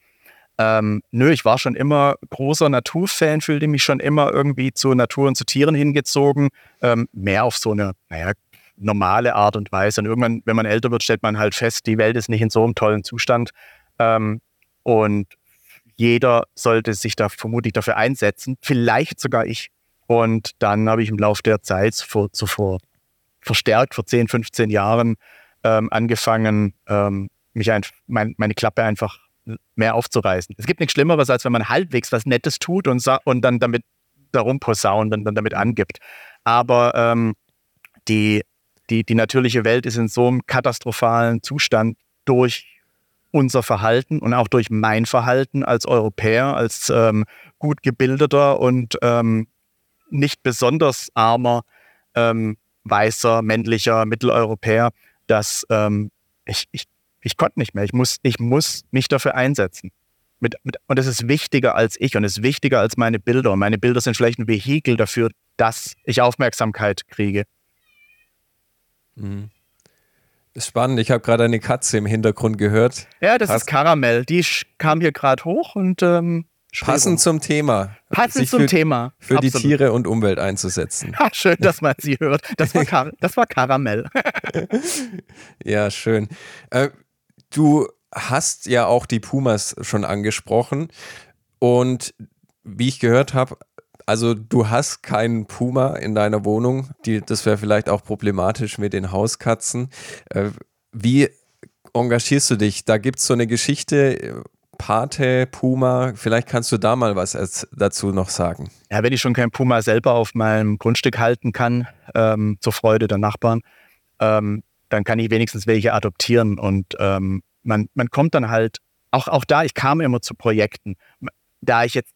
Ähm, nö, ich war schon immer großer Naturfan, fühlte mich schon immer irgendwie zu Natur und zu Tieren hingezogen. Ähm, mehr auf so eine, naja, normale Art und Weise. Und irgendwann, wenn man älter wird, stellt man halt fest, die Welt ist nicht in so einem tollen Zustand. Ähm, und jeder sollte sich da vermutlich dafür einsetzen, vielleicht sogar ich. Und dann habe ich im Laufe der Zeit, vor, so vor, verstärkt vor 10, 15 Jahren, ähm, angefangen, ähm, mich ein, mein, meine Klappe einfach mehr aufzureißen. Es gibt nichts Schlimmeres, als wenn man halbwegs was Nettes tut und, und dann damit darum posaunt und dann damit angibt. Aber ähm, die, die, die natürliche Welt ist in so einem katastrophalen Zustand durch unser Verhalten und auch durch mein Verhalten als Europäer, als ähm, gut gebildeter und ähm, nicht besonders armer, ähm, weißer, männlicher Mitteleuropäer, dass ähm, ich, ich ich konnte nicht mehr. Ich muss, ich muss mich dafür einsetzen. Mit, mit, und es ist wichtiger als ich und es ist wichtiger als meine Bilder. Und meine Bilder sind vielleicht ein Vehikel dafür, dass ich Aufmerksamkeit kriege. Mhm. Spannend, ich habe gerade eine Katze im Hintergrund gehört. Ja, das Pass ist Karamell. Die kam hier gerade hoch und ähm, Passend zum Thema. Passend zum für, Thema. Für Absolut. die Tiere und Umwelt einzusetzen. Ja, schön, dass man sie hört. Das war, Kar das war Karamell. ja, schön. Äh, du hast ja auch die Pumas schon angesprochen. Und wie ich gehört habe, also du hast keinen Puma in deiner Wohnung. Die, das wäre vielleicht auch problematisch mit den Hauskatzen. Äh, wie engagierst du dich? Da gibt es so eine Geschichte, Pate, Puma, vielleicht kannst du da mal was dazu noch sagen. Ja, wenn ich schon keinen Puma selber auf meinem Grundstück halten kann, ähm, zur Freude der Nachbarn, ähm, dann kann ich wenigstens welche adoptieren. Und ähm, man, man kommt dann halt, auch, auch da, ich kam immer zu Projekten. Da ich jetzt,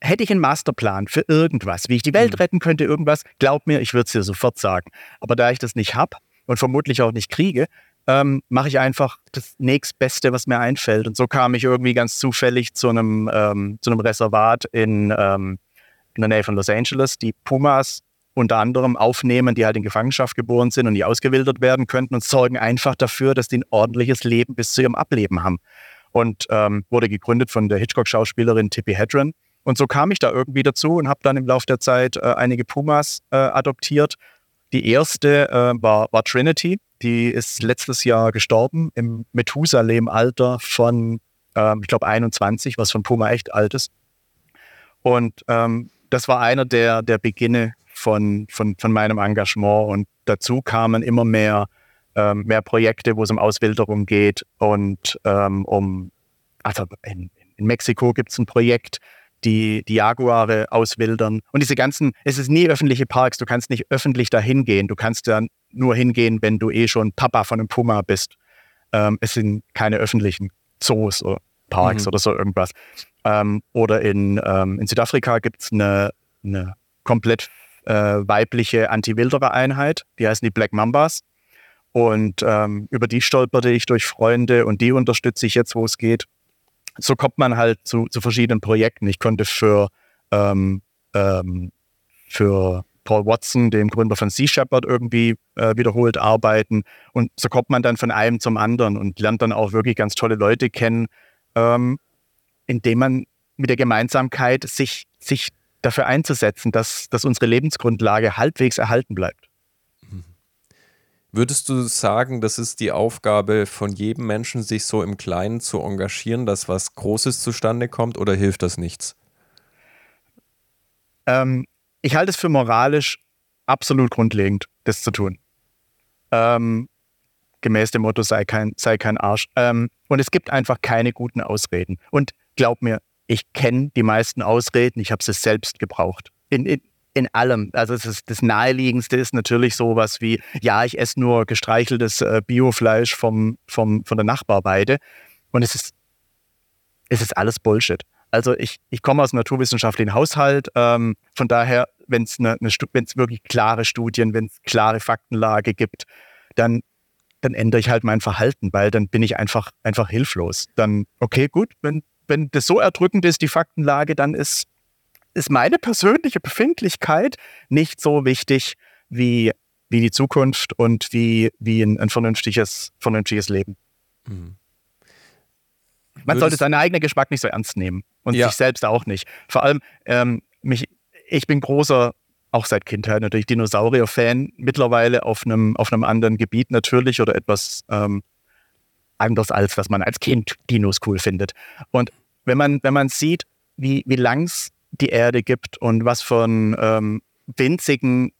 hätte ich einen Masterplan für irgendwas, wie ich die Welt mhm. retten könnte, irgendwas, glaub mir, ich würde es dir sofort sagen. Aber da ich das nicht habe und vermutlich auch nicht kriege, ähm, mache ich einfach das nächstbeste, was mir einfällt. Und so kam ich irgendwie ganz zufällig zu einem, ähm, zu einem Reservat in, ähm, in der Nähe von Los Angeles, die Pumas unter anderem aufnehmen, die halt in Gefangenschaft geboren sind und die ausgewildert werden könnten und sorgen einfach dafür, dass die ein ordentliches Leben bis zu ihrem Ableben haben. Und ähm, wurde gegründet von der Hitchcock-Schauspielerin Tippi Hedren. Und so kam ich da irgendwie dazu und habe dann im Laufe der Zeit äh, einige Pumas äh, adoptiert. Die erste äh, war, war Trinity, die ist letztes Jahr gestorben im Methusalem-Alter von, ähm, ich glaube, 21, was von Puma echt alt ist. Und ähm, das war einer der, der Beginne von, von, von meinem Engagement. Und dazu kamen immer mehr, ähm, mehr Projekte, wo es um Auswilderung geht und ähm, um, also in, in Mexiko gibt es ein Projekt, die, die Jaguare auswildern. Und diese ganzen, es ist nie öffentliche Parks, du kannst nicht öffentlich dahin gehen. Du kannst dann nur hingehen, wenn du eh schon Papa von einem Puma bist. Ähm, es sind keine öffentlichen Zoos oder Parks mhm. oder so irgendwas. Ähm, oder in, ähm, in Südafrika gibt es eine, eine komplett äh, weibliche Anti-Wilderer-Einheit, die heißen die Black Mambas. Und ähm, über die stolperte ich durch Freunde und die unterstütze ich jetzt, wo es geht so kommt man halt zu, zu verschiedenen Projekten. Ich konnte für, ähm, ähm, für Paul Watson, dem Gründer von Sea Shepherd, irgendwie äh, wiederholt arbeiten. Und so kommt man dann von einem zum anderen und lernt dann auch wirklich ganz tolle Leute kennen, ähm, indem man mit der Gemeinsamkeit sich, sich dafür einzusetzen, dass, dass unsere Lebensgrundlage halbwegs erhalten bleibt. Würdest du sagen, das ist die Aufgabe von jedem Menschen, sich so im Kleinen zu engagieren, dass was Großes zustande kommt oder hilft das nichts? Ähm, ich halte es für moralisch absolut grundlegend, das zu tun. Ähm, gemäß dem Motto, sei kein, sei kein Arsch. Ähm, und es gibt einfach keine guten Ausreden. Und glaub mir, ich kenne die meisten Ausreden, ich habe sie selbst gebraucht. In, in, in allem. Also es ist, das Naheliegendste ist natürlich sowas wie, ja, ich esse nur gestreicheltes äh, Biofleisch vom, vom, von der Nachbarweide. Und es ist, es ist alles Bullshit. Also ich, ich komme aus einem naturwissenschaftlichen Haushalt. Ähm, von daher, wenn es eine, eine, wirklich klare Studien, wenn es klare Faktenlage gibt, dann, dann ändere ich halt mein Verhalten, weil dann bin ich einfach, einfach hilflos. Dann, okay, gut, wenn, wenn das so erdrückend ist, die Faktenlage, dann ist ist meine persönliche Befindlichkeit nicht so wichtig wie, wie die Zukunft und wie, wie ein, ein vernünftiges, vernünftiges Leben. Mhm. Man sollte seinen eigenen Geschmack nicht so ernst nehmen und ja. sich selbst auch nicht. Vor allem, ähm, mich, ich bin großer, auch seit Kindheit natürlich Dinosaurier-Fan, mittlerweile auf einem, auf einem anderen Gebiet natürlich oder etwas ähm, anders als was man als Kind Dinos cool findet. Und wenn man, wenn man sieht, wie, wie lang es die Erde gibt und was von ähm, winzigen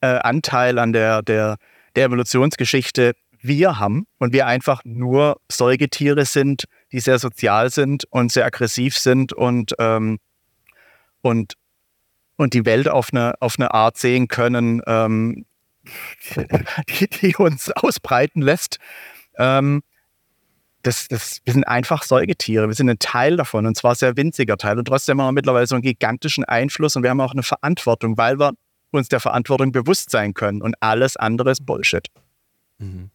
äh, Anteil an der, der, der Evolutionsgeschichte wir haben und wir einfach nur Säugetiere sind, die sehr sozial sind und sehr aggressiv sind und, ähm, und, und die Welt auf eine, auf eine Art sehen können, ähm, die, die, uns ausbreiten lässt. Ähm, das, das, wir sind einfach Säugetiere. Wir sind ein Teil davon und zwar ein sehr winziger Teil. Und trotzdem haben wir mittlerweile so einen gigantischen Einfluss und wir haben auch eine Verantwortung, weil wir uns der Verantwortung bewusst sein können. Und alles andere ist Bullshit. Mhm.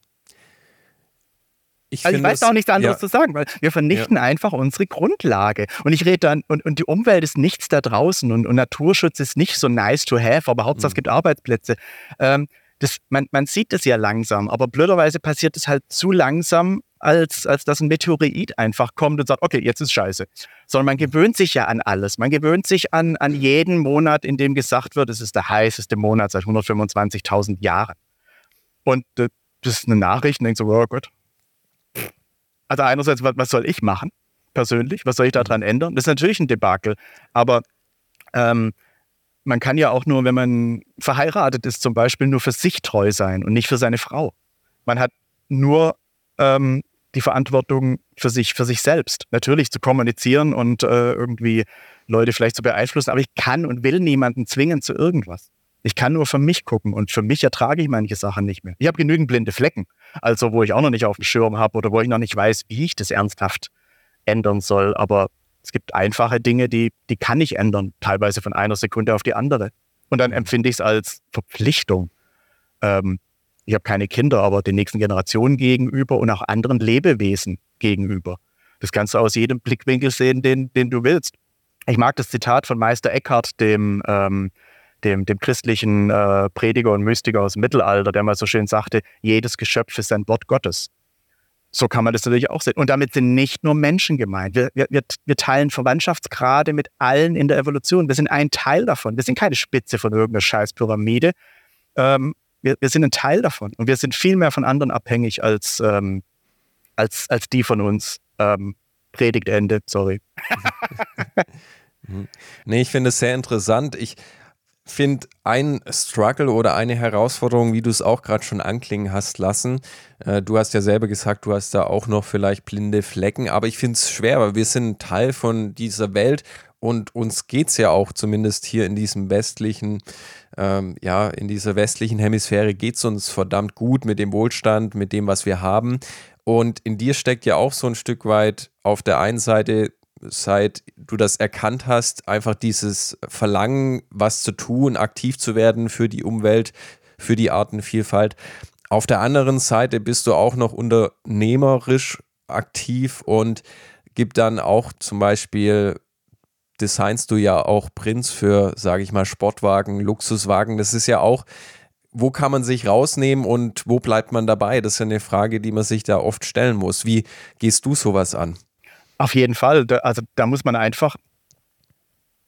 Ich, also ich weiß auch nichts anderes ja. zu sagen, weil wir vernichten ja. einfach unsere Grundlage. Und ich rede dann, und, und die Umwelt ist nichts da draußen und, und Naturschutz ist nicht so nice to have, aber Hauptsache mhm. es gibt Arbeitsplätze. Ähm, das, man, man sieht es ja langsam, aber blöderweise passiert es halt zu langsam, als, als dass ein Meteorit einfach kommt und sagt, okay, jetzt ist scheiße. Sondern man gewöhnt sich ja an alles. Man gewöhnt sich an, an jeden Monat, in dem gesagt wird, es ist der heißeste Monat seit 125.000 Jahren. Und das ist eine Nachricht und denkt so, oh Gott. Also einerseits, was, was soll ich machen, persönlich? Was soll ich daran ändern? Das ist natürlich ein Debakel. Aber ähm, man kann ja auch nur, wenn man verheiratet ist, zum Beispiel nur für sich treu sein und nicht für seine Frau. Man hat nur ähm, die Verantwortung für sich, für sich selbst. Natürlich zu kommunizieren und äh, irgendwie Leute vielleicht zu beeinflussen, aber ich kann und will niemanden zwingen zu irgendwas. Ich kann nur für mich gucken und für mich ertrage ich manche Sachen nicht mehr. Ich habe genügend blinde Flecken, also wo ich auch noch nicht auf dem Schirm habe oder wo ich noch nicht weiß, wie ich das ernsthaft ändern soll. Aber es gibt einfache Dinge, die, die kann ich ändern, teilweise von einer Sekunde auf die andere. Und dann empfinde ich es als Verpflichtung, ähm, ich habe keine Kinder, aber den nächsten Generationen gegenüber und auch anderen Lebewesen gegenüber. Das kannst du aus jedem Blickwinkel sehen, den, den du willst. Ich mag das Zitat von Meister Eckhart, dem, ähm, dem, dem christlichen äh, Prediger und Mystiker aus dem Mittelalter, der mal so schön sagte, jedes Geschöpf ist ein Wort Gottes. So kann man das natürlich auch sehen. Und damit sind nicht nur Menschen gemeint. Wir, wir, wir teilen Verwandtschaftsgrade mit allen in der Evolution. Wir sind ein Teil davon. Wir sind keine Spitze von irgendeiner Scheißpyramide. Ähm, wir, wir sind ein Teil davon und wir sind viel mehr von anderen abhängig als, ähm, als, als die von uns. Ähm, Predigtende, sorry. nee, ich finde es sehr interessant. Ich finde ein Struggle oder eine Herausforderung, wie du es auch gerade schon anklingen hast lassen. Äh, du hast ja selber gesagt, du hast da auch noch vielleicht blinde Flecken, aber ich finde es schwer, weil wir sind Teil von dieser Welt und uns geht es ja auch zumindest hier in diesem westlichen ähm, ja, in dieser westlichen Hemisphäre geht es uns verdammt gut mit dem Wohlstand, mit dem, was wir haben. Und in dir steckt ja auch so ein Stück weit auf der einen Seite, seit du das erkannt hast, einfach dieses Verlangen, was zu tun, aktiv zu werden für die Umwelt, für die Artenvielfalt. Auf der anderen Seite bist du auch noch unternehmerisch aktiv und gibt dann auch zum Beispiel designst du ja auch Prints für, sage ich mal, Sportwagen, Luxuswagen. Das ist ja auch, wo kann man sich rausnehmen und wo bleibt man dabei? Das ist ja eine Frage, die man sich da oft stellen muss. Wie gehst du sowas an? Auf jeden Fall. Also da muss man einfach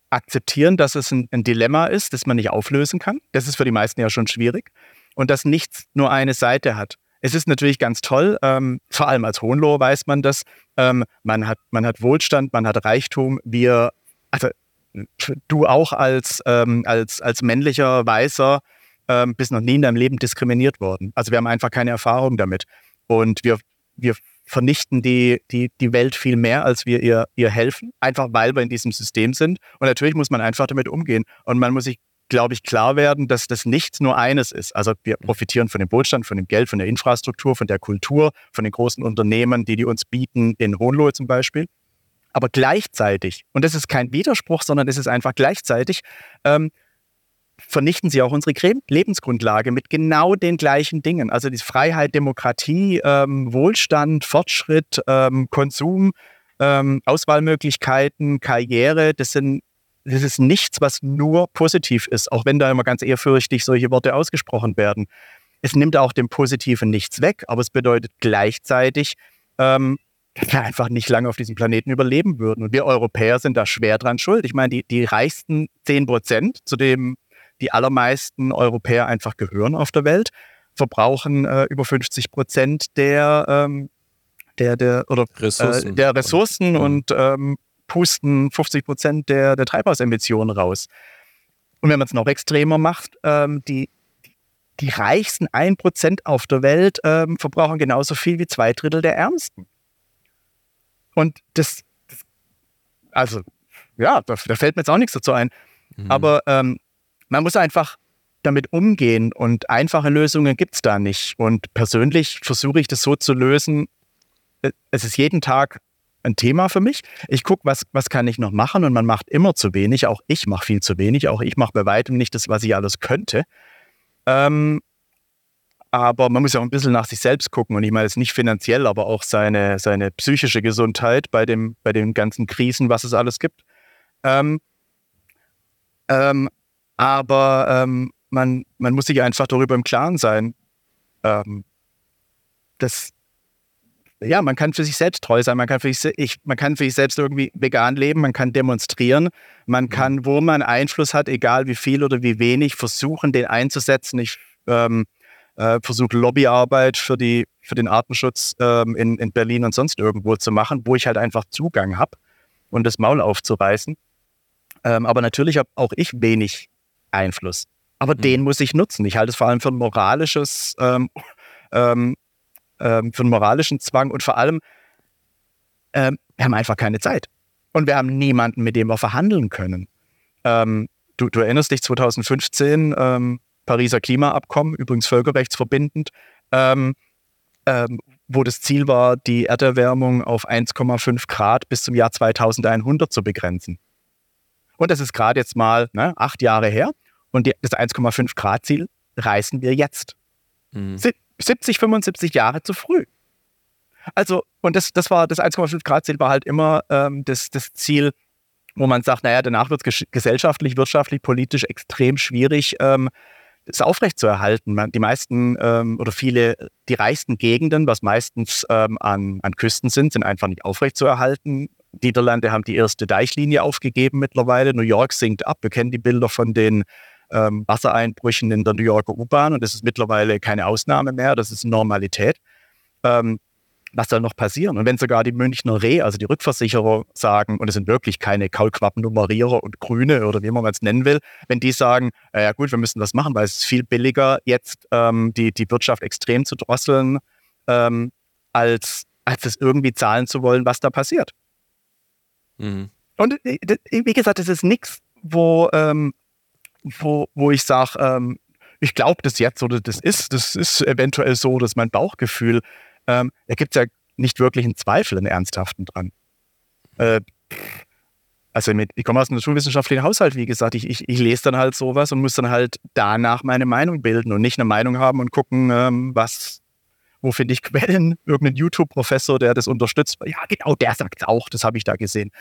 akzeptieren, dass es ein, ein Dilemma ist, das man nicht auflösen kann. Das ist für die meisten ja schon schwierig. Und dass nichts nur eine Seite hat. Es ist natürlich ganz toll, ähm, vor allem als Hohenlohe weiß man das. Ähm, man, hat, man hat Wohlstand, man hat Reichtum. Wir also du auch als, ähm, als, als männlicher Weißer ähm, bist noch nie in deinem Leben diskriminiert worden. Also wir haben einfach keine Erfahrung damit. Und wir, wir vernichten die, die, die Welt viel mehr, als wir ihr, ihr helfen, einfach weil wir in diesem System sind. Und natürlich muss man einfach damit umgehen. Und man muss sich, glaube ich, klar werden, dass das nichts nur eines ist. Also wir profitieren von dem Wohlstand, von dem Geld, von der Infrastruktur, von der Kultur, von den großen Unternehmen, die die uns bieten, in Hohenlohe zum Beispiel. Aber gleichzeitig, und das ist kein Widerspruch, sondern es ist einfach gleichzeitig, ähm, vernichten sie auch unsere Lebensgrundlage mit genau den gleichen Dingen. Also die Freiheit, Demokratie, ähm, Wohlstand, Fortschritt, ähm, Konsum, ähm, Auswahlmöglichkeiten, Karriere, das sind das ist nichts, was nur positiv ist, auch wenn da immer ganz ehrfürchtig solche Worte ausgesprochen werden. Es nimmt auch dem Positiven nichts weg, aber es bedeutet gleichzeitig, ähm, einfach nicht lange auf diesem Planeten überleben würden. Und wir Europäer sind da schwer dran schuld. Ich meine, die, die reichsten 10 Prozent, zu dem die allermeisten Europäer einfach gehören auf der Welt, verbrauchen äh, über 50 Prozent der, ähm, der, der, oder, Ressourcen, äh, der Ressourcen und, und ähm, pusten 50 Prozent der, der Treibhausemissionen raus. Und wenn man es noch extremer macht, ähm, die, die reichsten 1% auf der Welt ähm, verbrauchen genauso viel wie zwei Drittel der Ärmsten. Und das, das also, ja, da, da, fällt mir jetzt auch nichts dazu ein. Mhm. Aber ähm, man muss einfach damit umgehen und einfache Lösungen gibt es da nicht. Und persönlich versuche ich das so zu lösen. Äh, es ist jeden Tag ein Thema für mich. Ich gucke, was, was kann ich noch machen und man macht immer zu wenig. Auch ich mache viel zu wenig. Auch ich mache bei weitem nicht das, was ich alles könnte. Ähm, aber man muss ja auch ein bisschen nach sich selbst gucken. Und ich meine jetzt nicht finanziell, aber auch seine, seine psychische Gesundheit bei, dem, bei den ganzen Krisen, was es alles gibt. Ähm, ähm, aber ähm, man, man muss sich einfach darüber im Klaren sein, ähm, dass ja, man kann für sich selbst treu sein, man kann für sich, ich, man kann für sich selbst irgendwie vegan leben, man kann demonstrieren, man mhm. kann, wo man Einfluss hat, egal wie viel oder wie wenig, versuchen, den einzusetzen. Ich ähm, äh, versuche Lobbyarbeit für, die, für den Artenschutz ähm, in, in Berlin und sonst irgendwo zu machen, wo ich halt einfach Zugang habe und das Maul aufzureißen. Ähm, aber natürlich habe auch ich wenig Einfluss. Aber mhm. den muss ich nutzen. Ich halte es vor allem für ein moralisches ähm, ähm, ähm, für einen moralischen Zwang und vor allem, ähm, wir haben einfach keine Zeit. Und wir haben niemanden, mit dem wir verhandeln können. Ähm, du, du, erinnerst dich 2015, ähm, Pariser Klimaabkommen, übrigens völkerrechtsverbindend, ähm, ähm, wo das Ziel war, die Erderwärmung auf 1,5 Grad bis zum Jahr 2100 zu begrenzen. Und das ist gerade jetzt mal ne, acht Jahre her. Und die, das 1,5 Grad Ziel reißen wir jetzt. Mhm. 70, 75 Jahre zu früh. Also, und das, das war das 1,5 Grad Ziel war halt immer ähm, das, das Ziel, wo man sagt, naja, danach wird es gesellschaftlich, wirtschaftlich, politisch extrem schwierig, ähm, es aufrechtzuerhalten. Die meisten ähm, oder viele, die reichsten Gegenden, was meistens ähm, an, an Küsten sind, sind einfach nicht aufrechtzuerhalten. Niederlande haben die erste Deichlinie aufgegeben mittlerweile. New York sinkt ab. Wir kennen die Bilder von den ähm, Wassereinbrüchen in der New Yorker U-Bahn und das ist mittlerweile keine Ausnahme mehr, das ist Normalität. Ähm, was soll noch passieren? Und wenn sogar die Münchner Reh, also die Rückversicherer, sagen, und es sind wirklich keine Kaulquappennummerierer und Grüne oder wie man es nennen will, wenn die sagen, äh, ja gut, wir müssen das machen, weil es ist viel billiger, jetzt ähm, die, die Wirtschaft extrem zu drosseln, ähm, als, als es irgendwie zahlen zu wollen, was da passiert. Mhm. Und äh, wie gesagt, es ist nichts, wo ähm, wo, wo ich sage, ähm, ich glaube das jetzt oder das ist, das ist eventuell so, dass mein Bauchgefühl, ähm, da gibt es ja nicht wirklich einen Zweifel, einen ernsthaften dran. Äh, also mit, ich komme aus einem schulwissenschaftlichen Haushalt, wie gesagt, ich, ich, ich, lese dann halt sowas und muss dann halt danach meine Meinung bilden und nicht eine Meinung haben und gucken, ähm, was, wo finde ich Quellen, irgendein YouTube-Professor, der das unterstützt. Ja, genau, der sagt auch, das habe ich da gesehen.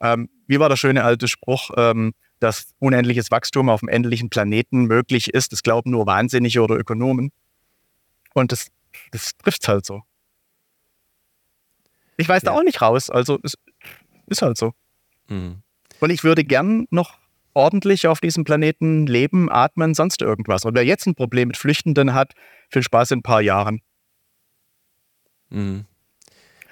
Ähm, wie war der schöne alte Spruch? Ähm, dass unendliches Wachstum auf einem endlichen Planeten möglich ist. Das glauben nur Wahnsinnige oder Ökonomen. Und das, das trifft es halt so. Ich weiß ja. da auch nicht raus. Also es ist halt so. Mhm. Und ich würde gern noch ordentlich auf diesem Planeten leben, atmen, sonst irgendwas. Und wer jetzt ein Problem mit Flüchtenden hat, viel Spaß in ein paar Jahren. Mhm.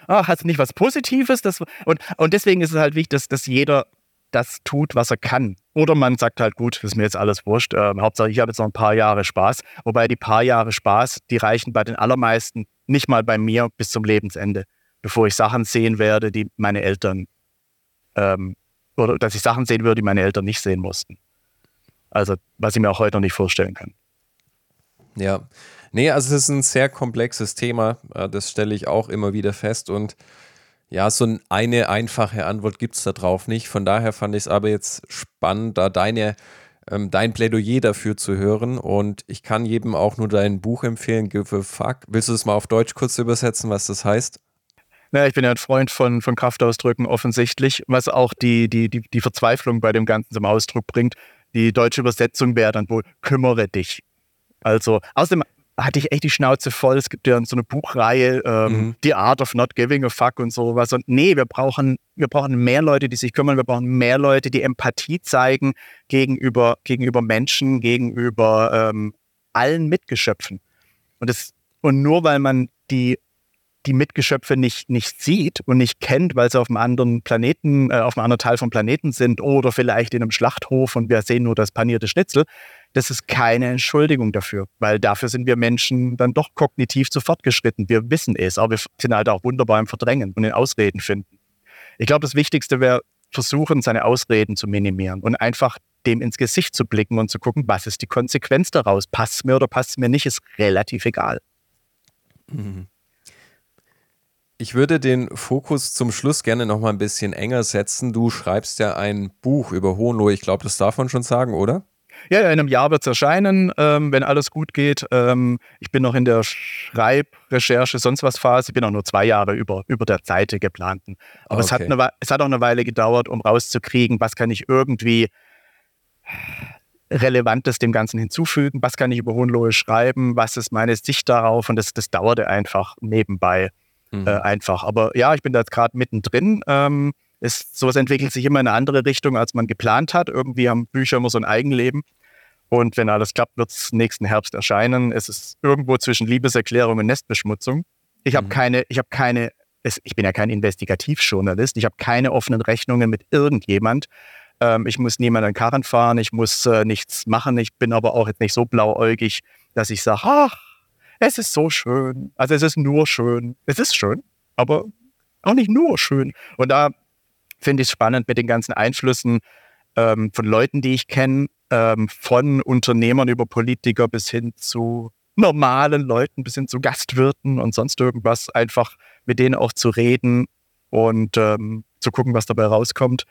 Ach, hast du nicht was Positives? Das, und, und deswegen ist es halt wichtig, dass, dass jeder das tut, was er kann. Oder man sagt halt, gut, ist mir jetzt alles wurscht. Äh, Hauptsache, ich habe jetzt noch ein paar Jahre Spaß. Wobei die paar Jahre Spaß, die reichen bei den allermeisten nicht mal bei mir bis zum Lebensende, bevor ich Sachen sehen werde, die meine Eltern, ähm, oder dass ich Sachen sehen würde, die meine Eltern nicht sehen mussten. Also, was ich mir auch heute noch nicht vorstellen kann. Ja, nee, also es ist ein sehr komplexes Thema. Äh, das stelle ich auch immer wieder fest und ja, so eine einfache Antwort gibt es da drauf nicht. Von daher fand ich es aber jetzt spannend, da deine, ähm, dein Plädoyer dafür zu hören. Und ich kann jedem auch nur dein Buch empfehlen, Give a Fuck. Willst du das mal auf Deutsch kurz übersetzen, was das heißt? Naja, ich bin ja ein Freund von, von Kraftausdrücken offensichtlich, was auch die, die, die, die Verzweiflung bei dem Ganzen zum Ausdruck bringt. Die deutsche Übersetzung wäre dann wohl, kümmere dich. Also, außerdem hatte ich echt die Schnauze voll. Es gibt ja so eine Buchreihe, ähm, mhm. The Art of Not Giving a Fuck und sowas. Und nee, wir brauchen, wir brauchen mehr Leute, die sich kümmern. Wir brauchen mehr Leute, die Empathie zeigen gegenüber, gegenüber Menschen, gegenüber ähm, allen Mitgeschöpfen. Und, das, und nur weil man die die Mitgeschöpfe nicht, nicht sieht und nicht kennt, weil sie auf einem anderen Planeten, äh, auf einem anderen Teil vom Planeten sind oder vielleicht in einem Schlachthof und wir sehen nur das panierte Schnitzel, das ist keine Entschuldigung dafür, weil dafür sind wir Menschen dann doch kognitiv zu fortgeschritten. Wir wissen es, aber wir sind halt auch wunderbar im Verdrängen und in Ausreden finden. Ich glaube, das Wichtigste wäre, versuchen, seine Ausreden zu minimieren und einfach dem ins Gesicht zu blicken und zu gucken, was ist die Konsequenz daraus? Passt es mir oder passt es mir nicht, ist relativ egal. Mhm. Ich würde den Fokus zum Schluss gerne noch mal ein bisschen enger setzen. Du schreibst ja ein Buch über Hohenlohe. Ich glaube, das darf man schon sagen, oder? Ja, in einem Jahr wird es erscheinen, ähm, wenn alles gut geht. Ähm, ich bin noch in der Schreibrecherche, sonst was Phase. Ich bin auch nur zwei Jahre über, über der Seite geplanten. Aber okay. es, hat eine, es hat auch eine Weile gedauert, um rauszukriegen, was kann ich irgendwie Relevantes dem Ganzen hinzufügen? Was kann ich über Hohenlohe schreiben? Was ist meine Sicht darauf? Und das, das dauerte einfach nebenbei mhm. äh, einfach. Aber ja, ich bin da jetzt gerade mittendrin. Ähm, ist, sowas entwickelt sich immer in eine andere Richtung, als man geplant hat. Irgendwie haben Bücher immer so ein Eigenleben. Und wenn alles klappt, wird es nächsten Herbst erscheinen. Es ist irgendwo zwischen Liebeserklärung und Nestbeschmutzung. Ich habe mhm. keine, ich habe keine, ich bin ja kein Investigativjournalist. Ich habe keine offenen Rechnungen mit irgendjemand. Ähm, ich muss niemanden Karren fahren. Ich muss äh, nichts machen. Ich bin aber auch jetzt nicht so blauäugig, dass ich sage, ach, es ist so schön. Also es ist nur schön. Es ist schön, aber auch nicht nur schön. Und da finde ich spannend mit den ganzen Einflüssen ähm, von Leuten, die ich kenne, ähm, von Unternehmern über Politiker bis hin zu normalen Leuten, bis hin zu Gastwirten und sonst irgendwas, einfach mit denen auch zu reden und ähm, zu gucken, was dabei rauskommt.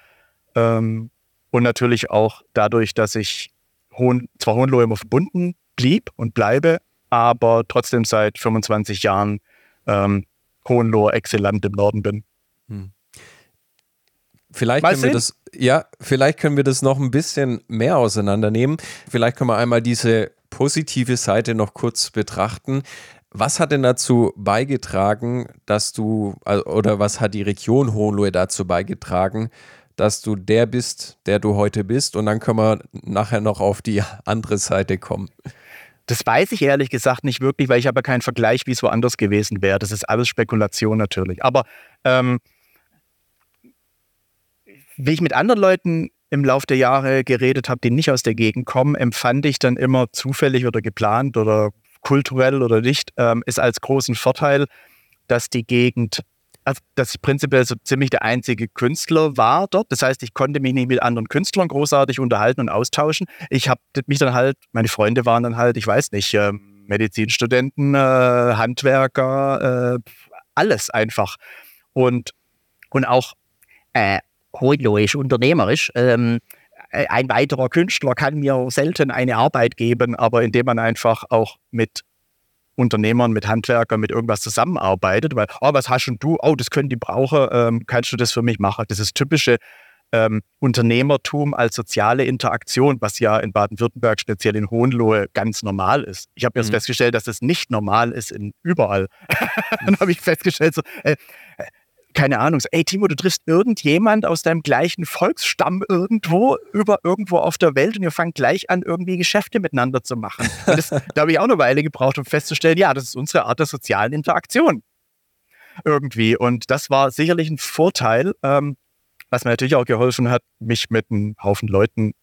Ähm, und natürlich auch dadurch, dass ich Hohen, zwar Hohenlohe immer verbunden blieb und bleibe, aber trotzdem seit 25 Jahren ähm, Hohenlohe exzellent im Norden bin. Hm. Vielleicht können wir das, ja, vielleicht können wir das noch ein bisschen mehr auseinandernehmen. Vielleicht können wir einmal diese positive Seite noch kurz betrachten. Was hat denn dazu beigetragen, dass du, oder was hat die Region Hohenlohe dazu beigetragen, dass du der bist, der du heute bist? Und dann können wir nachher noch auf die andere Seite kommen. Das weiß ich ehrlich gesagt nicht wirklich, weil ich habe keinen Vergleich, wie es woanders gewesen wäre. Das ist alles Spekulation natürlich. Aber ähm, wie ich mit anderen Leuten im Laufe der Jahre geredet habe, die nicht aus der Gegend kommen, empfand ich dann immer zufällig oder geplant oder kulturell oder nicht, ähm, ist als großen Vorteil, dass die Gegend, also dass ich prinzipiell so ziemlich der einzige Künstler war dort. Das heißt, ich konnte mich nicht mit anderen Künstlern großartig unterhalten und austauschen. Ich habe mich dann halt, meine Freunde waren dann halt, ich weiß nicht, äh, Medizinstudenten, äh, Handwerker, äh, alles einfach. Und, und auch äh, heutloisch, unternehmerisch. Ähm, äh, ein weiterer Künstler kann mir selten eine Arbeit geben, aber indem man einfach auch mit Unternehmern, mit Handwerkern, mit irgendwas zusammenarbeitet, weil, oh, was hast du? Oh, das können die brauchen, ähm, kannst du das für mich machen? Das ist typische ähm, Unternehmertum als soziale Interaktion, was ja in Baden-Württemberg, speziell in Hohenlohe, ganz normal ist. Ich habe jetzt mhm. festgestellt, dass es nicht normal ist in überall. Dann habe ich festgestellt, so, äh, keine Ahnung, ey Timo, du triffst irgendjemand aus deinem gleichen Volksstamm irgendwo, über irgendwo auf der Welt und ihr fangt gleich an, irgendwie Geschäfte miteinander zu machen. Und das, da habe ich auch eine Weile gebraucht, um festzustellen, ja, das ist unsere Art der sozialen Interaktion. Irgendwie. Und das war sicherlich ein Vorteil, ähm, was mir natürlich auch geholfen hat, mich mit einem Haufen Leuten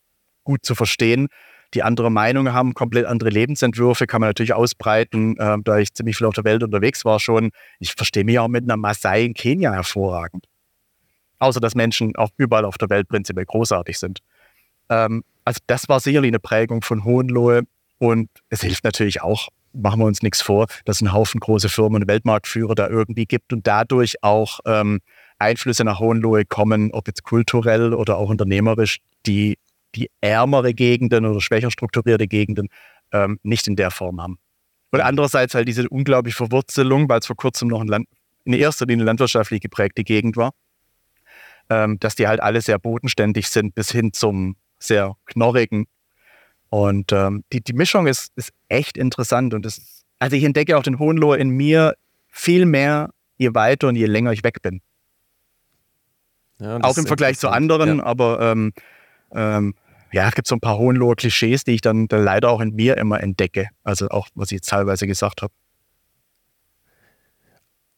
gut zu verstehen die andere Meinung haben, komplett andere Lebensentwürfe, kann man natürlich ausbreiten, äh, da ich ziemlich viel auf der Welt unterwegs war schon. Ich verstehe mich auch mit einer Maasai in Kenia hervorragend. Außer dass Menschen auch überall auf der Welt prinzipiell großartig sind. Ähm, also das war sicherlich eine Prägung von Hohenlohe und es hilft natürlich auch, machen wir uns nichts vor, dass es einen Haufen große Firmen und Weltmarktführer da irgendwie gibt und dadurch auch ähm, Einflüsse nach Hohenlohe kommen, ob jetzt kulturell oder auch unternehmerisch, die die ärmere Gegenden oder schwächer strukturierte Gegenden ähm, nicht in der Form haben. Und andererseits halt diese unglaubliche Verwurzelung, weil es vor kurzem noch ein Land, in erster Linie landwirtschaftlich geprägte Gegend war, ähm, dass die halt alle sehr bodenständig sind bis hin zum sehr knorrigen. Und ähm, die, die Mischung ist, ist echt interessant. Und das, also ich entdecke auch den Hohenloher in mir viel mehr, je weiter und je länger ich weg bin. Ja, auch im Vergleich zu anderen, ja. aber ähm, ähm, ja, es gibt so ein paar Hohenloher Klischees, die ich dann, dann leider auch in mir immer entdecke. Also auch, was ich jetzt teilweise gesagt habe.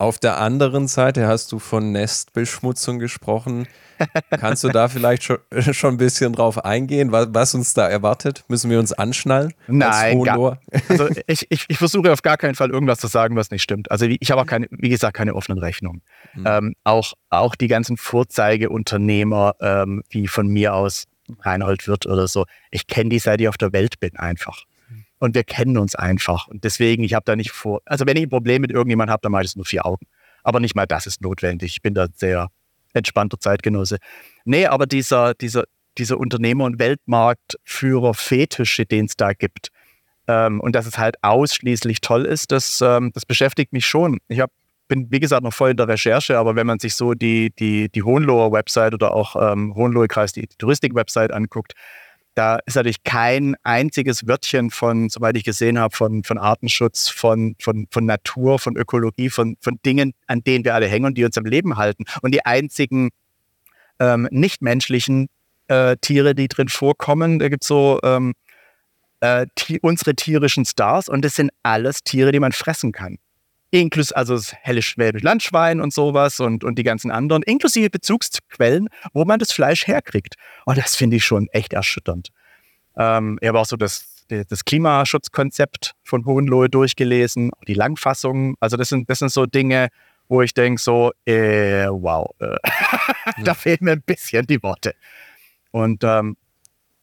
Auf der anderen Seite hast du von Nestbeschmutzung gesprochen. Kannst du da vielleicht schon, schon ein bisschen drauf eingehen, was, was, uns da erwartet? Müssen wir uns anschnallen? Nein, gar, also ich, ich, ich, versuche auf gar keinen Fall irgendwas zu sagen, was nicht stimmt. Also ich habe auch keine, wie gesagt, keine offenen Rechnungen. Mhm. Ähm, auch, auch die ganzen Vorzeigeunternehmer, ähm, wie von mir aus Reinhold Wirth oder so. Ich kenne die, seit ich auf der Welt bin, einfach. Und wir kennen uns einfach. Und deswegen, ich habe da nicht vor, also wenn ich ein Problem mit irgendjemandem habe, dann mache ich es nur vier Augen. Aber nicht mal das ist notwendig. Ich bin da sehr entspannter Zeitgenosse. Nee, aber dieser, dieser, dieser Unternehmer- und Weltmarktführer-Fetische, den es da gibt, ähm, und dass es halt ausschließlich toll ist, das, ähm, das beschäftigt mich schon. Ich habe bin, wie gesagt, noch voll in der Recherche, aber wenn man sich so die, die, die Hohenloher Website oder auch ähm, Hohenlohe Kreis, die, die Touristik-Website anguckt, da ist natürlich kein einziges Wörtchen von, soweit ich gesehen habe, von, von Artenschutz, von, von, von Natur, von Ökologie, von, von Dingen, an denen wir alle hängen und die uns am Leben halten. Und die einzigen ähm, nichtmenschlichen äh, Tiere, die drin vorkommen, da gibt es so ähm, äh, unsere tierischen Stars und das sind alles Tiere, die man fressen kann. Inklusive, also das helle Schwäbisch Landschwein und sowas und, und die ganzen anderen, inklusive Bezugsquellen, wo man das Fleisch herkriegt. Und das finde ich schon echt erschütternd. Ähm, ich habe auch so das, das Klimaschutzkonzept von Hohenlohe durchgelesen, die Langfassung. Also das sind, das sind so Dinge, wo ich denke so, äh, wow, äh, da fehlen mir ein bisschen die Worte. Und ähm,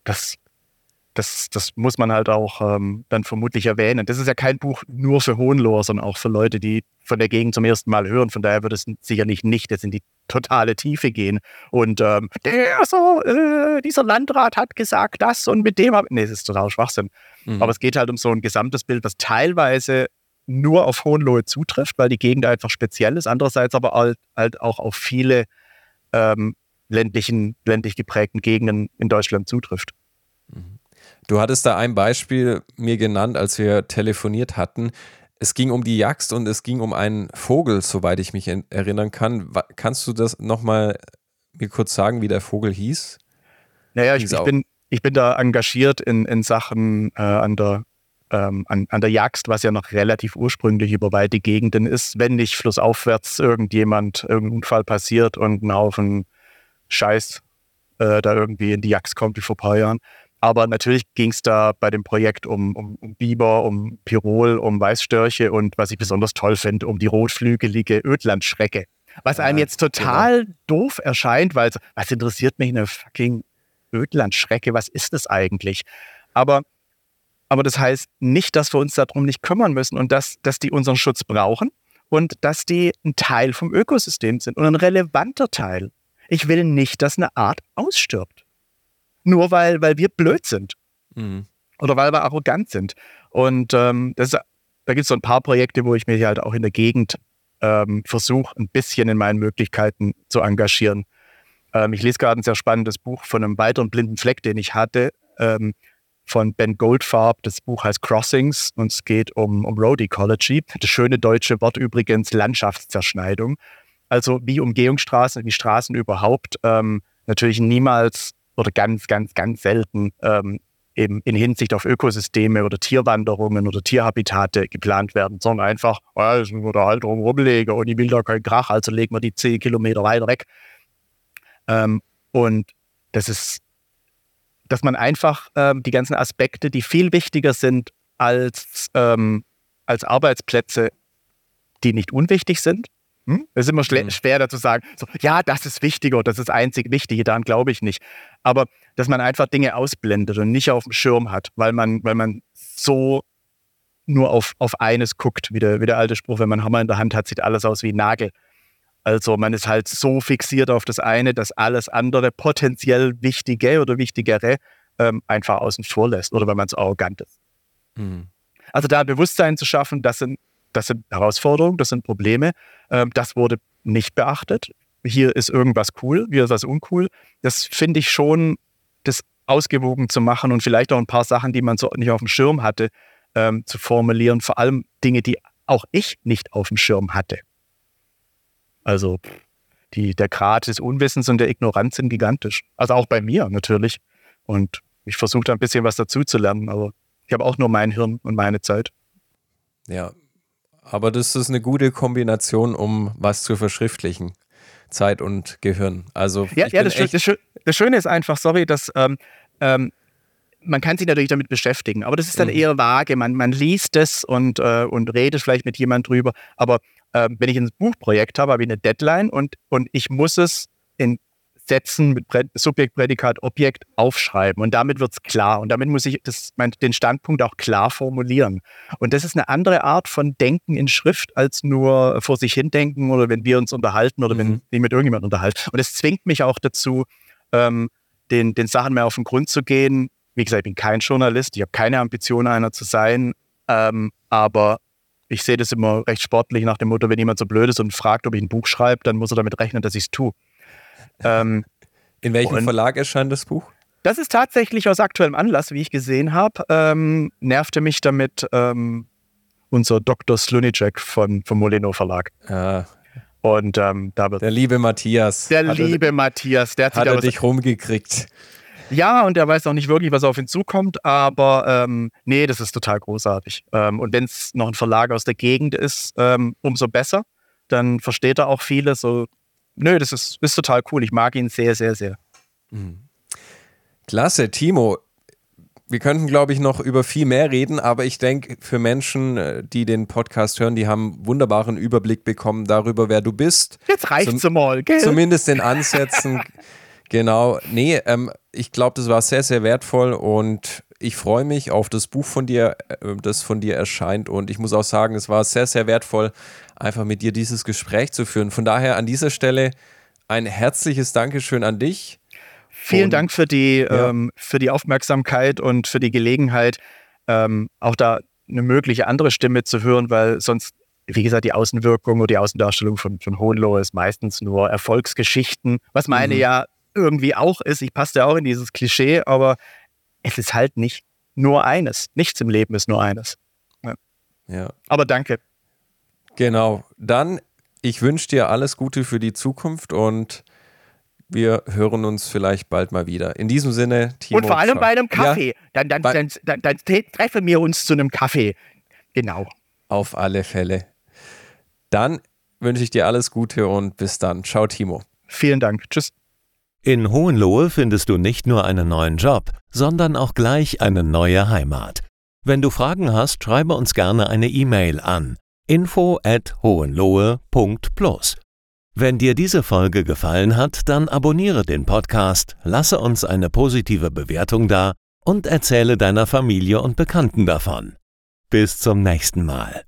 das das, das muss man halt auch ähm, dann vermutlich erwähnen. Das ist ja kein Buch nur für Hohenloher, sondern auch für Leute, die von der Gegend zum ersten Mal hören. Von daher wird es sicherlich nicht jetzt in die totale Tiefe gehen. Und ähm, der so, äh, dieser Landrat hat gesagt das und mit dem Nee, das ist total Schwachsinn. Mhm. Aber es geht halt um so ein gesamtes Bild, was teilweise nur auf Hohenlohe zutrifft, weil die Gegend einfach speziell ist. Andererseits aber halt, halt auch auf viele ähm, ländlichen, ländlich geprägten Gegenden in Deutschland zutrifft. Du hattest da ein Beispiel mir genannt, als wir telefoniert hatten. Es ging um die Jagd und es ging um einen Vogel, soweit ich mich erinnern kann. Kannst du das nochmal mir kurz sagen, wie der Vogel hieß? Naja, ich, ich bin, ich bin da engagiert in, in Sachen äh, an der ähm, an, an der Jagd, was ja noch relativ ursprünglich über weite Gegenden ist, wenn nicht flussaufwärts irgendjemand, irgendein Unfall passiert und ein Haufen Scheiß äh, da irgendwie in die Jagd kommt wie vor ein paar Jahren. Aber natürlich ging es da bei dem Projekt um, um, um, Biber, um Pirol, um Weißstörche und was ich besonders toll finde, um die rotflügelige Ödlandschrecke. Was einem jetzt total genau. doof erscheint, weil was interessiert mich eine fucking Ödlandschrecke? Was ist das eigentlich? Aber, aber das heißt nicht, dass wir uns darum nicht kümmern müssen und dass, dass die unseren Schutz brauchen und dass die ein Teil vom Ökosystem sind und ein relevanter Teil. Ich will nicht, dass eine Art ausstirbt nur weil, weil wir blöd sind. Mhm. Oder weil wir arrogant sind. Und ähm, das, da gibt es so ein paar Projekte, wo ich mich halt auch in der Gegend ähm, versuche, ein bisschen in meinen Möglichkeiten zu engagieren. Ähm, ich lese gerade ein sehr spannendes Buch von einem weiteren blinden Fleck, den ich hatte, ähm, von Ben Goldfarb. Das Buch heißt Crossings und es geht um, um Road Ecology. Das schöne deutsche Wort übrigens Landschaftszerschneidung. Also wie Umgehungsstraßen, wie Straßen überhaupt ähm, natürlich niemals oder ganz, ganz, ganz selten ähm, eben in Hinsicht auf Ökosysteme oder Tierwanderungen oder Tierhabitate geplant werden, sondern einfach, oh, das müssen wir da halt drum rumlegen und ich will da keinen Krach, also legen wir die zehn Kilometer weiter weg. Ähm, und das ist, dass man einfach ähm, die ganzen Aspekte, die viel wichtiger sind als, ähm, als Arbeitsplätze, die nicht unwichtig sind, hm? Es ist immer hm. schwer dazu sagen, so, ja, das ist wichtiger oder das ist einzig Wichtige, daran glaube ich nicht. Aber dass man einfach Dinge ausblendet und nicht auf dem Schirm hat, weil man, weil man so nur auf, auf eines guckt, wie der, wie der alte Spruch, wenn man Hammer in der Hand hat, sieht alles aus wie ein Nagel. Also man ist halt so fixiert auf das eine, dass alles andere potenziell Wichtige oder Wichtigere ähm, einfach außen vor lässt oder wenn man so arrogant ist. Mhm. Also da ein Bewusstsein zu schaffen, das sind das sind Herausforderungen, das sind Probleme. Ähm, das wurde nicht beachtet. Hier ist irgendwas cool, hier ist was uncool. Das finde ich schon, das ausgewogen zu machen und vielleicht auch ein paar Sachen, die man so nicht auf dem Schirm hatte, ähm, zu formulieren. Vor allem Dinge, die auch ich nicht auf dem Schirm hatte. Also die, der Grad des Unwissens und der Ignoranz sind gigantisch. Also auch bei mir natürlich. Und ich versuche da ein bisschen was dazu zu lernen, aber ich habe auch nur mein Hirn und meine Zeit. Ja, aber das ist eine gute Kombination, um was zu verschriftlichen. Zeit und Gehirn. Also ja, ja das, das, das, Schöne ist einfach, sorry, dass ähm, ähm, man kann sich natürlich damit beschäftigen, aber das ist dann mhm. eher vage. Man, man liest es und, äh, und redet vielleicht mit jemand drüber. Aber äh, wenn ich ein Buchprojekt habe, habe ich eine Deadline und, und ich muss es in Sätzen mit Subjekt, Prädikat, Objekt aufschreiben. Und damit wird es klar. Und damit muss ich das, mein, den Standpunkt auch klar formulieren. Und das ist eine andere Art von Denken in Schrift als nur vor sich hin denken oder wenn wir uns unterhalten oder mhm. wenn ich mit irgendjemandem unterhalte. Und es zwingt mich auch dazu, ähm, den, den Sachen mehr auf den Grund zu gehen. Wie gesagt, ich bin kein Journalist, ich habe keine Ambition, einer zu sein. Ähm, aber ich sehe das immer recht sportlich nach dem Motto, wenn jemand so blöd ist und fragt, ob ich ein Buch schreibe, dann muss er damit rechnen, dass ich es tue. Ähm, In welchem Verlag erscheint das Buch? Das ist tatsächlich aus aktuellem Anlass, wie ich gesehen habe. Ähm, nervte mich damit ähm, unser Dr. Slunicek von, vom Molino Verlag. Ah, Und ähm, da wird der liebe Matthias. der hat er- liebe Matthias, der hat, sich Hat da er dich rumgekriegt. Ja, und er weiß auch nicht wirklich, was auf ihn zukommt, aber ähm, nee, das ist total großartig. Ähm, und wenn es noch ein Verlag aus der Gegend ist, ähm, umso besser. Dann versteht er auch viele. So, nö, das ist, ist total cool. Ich mag ihn sehr, sehr, sehr. Klasse, Timo. Wir könnten, glaube ich, noch über viel mehr reden, aber ich denke, für Menschen, äh, die den Podcast hören, die haben einen wunderbaren Überblick bekommen darüber, wer du bist. Jetzt reicht's Zum- mal, gell? Zumindest in Ansätzen. genau. Nee, ähm, ich glaube, das war sehr, sehr wertvoll und ich freue mich auf das Buch von dir, äh, das von dir erscheint. Und ich muss auch sagen, es war sehr, sehr wertvoll, einfach mit dir dieses Gespräch zu führen. Von daher an dieser Stelle ein herzliches Dankeschön an dich. Vielen Und- Dank für die, Ja. ähm, für die Aufmerksamkeit und für die Gelegenheit, ähm, auch da eine mögliche andere Stimme zu hören, weil sonst, wie gesagt, die Außenwirkung oder die Außendarstellung von, von Hohenlohe ist meistens nur Erfolgsgeschichten, was meine Mhm. ja irgendwie auch ist. Ich passe ja auch in dieses Klischee, aber es ist halt nicht nur eines. Nichts im Leben ist nur eines. Ja. Aber danke. Genau. Dann, ich wünsche dir alles Gute für die Zukunft und wir hören uns vielleicht bald mal wieder. In diesem Sinne, Timo. und vor allem bei einem Ja, Kaffee. dann, dann, bei- dann, dann, dann treffen wir uns zu einem Kaffee. Genau. auf alle Fälle. Dann wünsche ich dir alles Gute und bis dann. Ciao, Timo. Vielen Dank. Tschüss. In Hohenlohe findest du nicht nur einen neuen Job, sondern auch gleich eine neue Heimat. Wenn du Fragen hast, schreibe uns gerne eine E-Mail an info@hohenlohe.plus. Wenn dir diese Folge gefallen hat, dann abonniere den Podcast, lasse uns eine positive Bewertung da und erzähle deiner Familie und Bekannten davon. Bis zum nächsten Mal.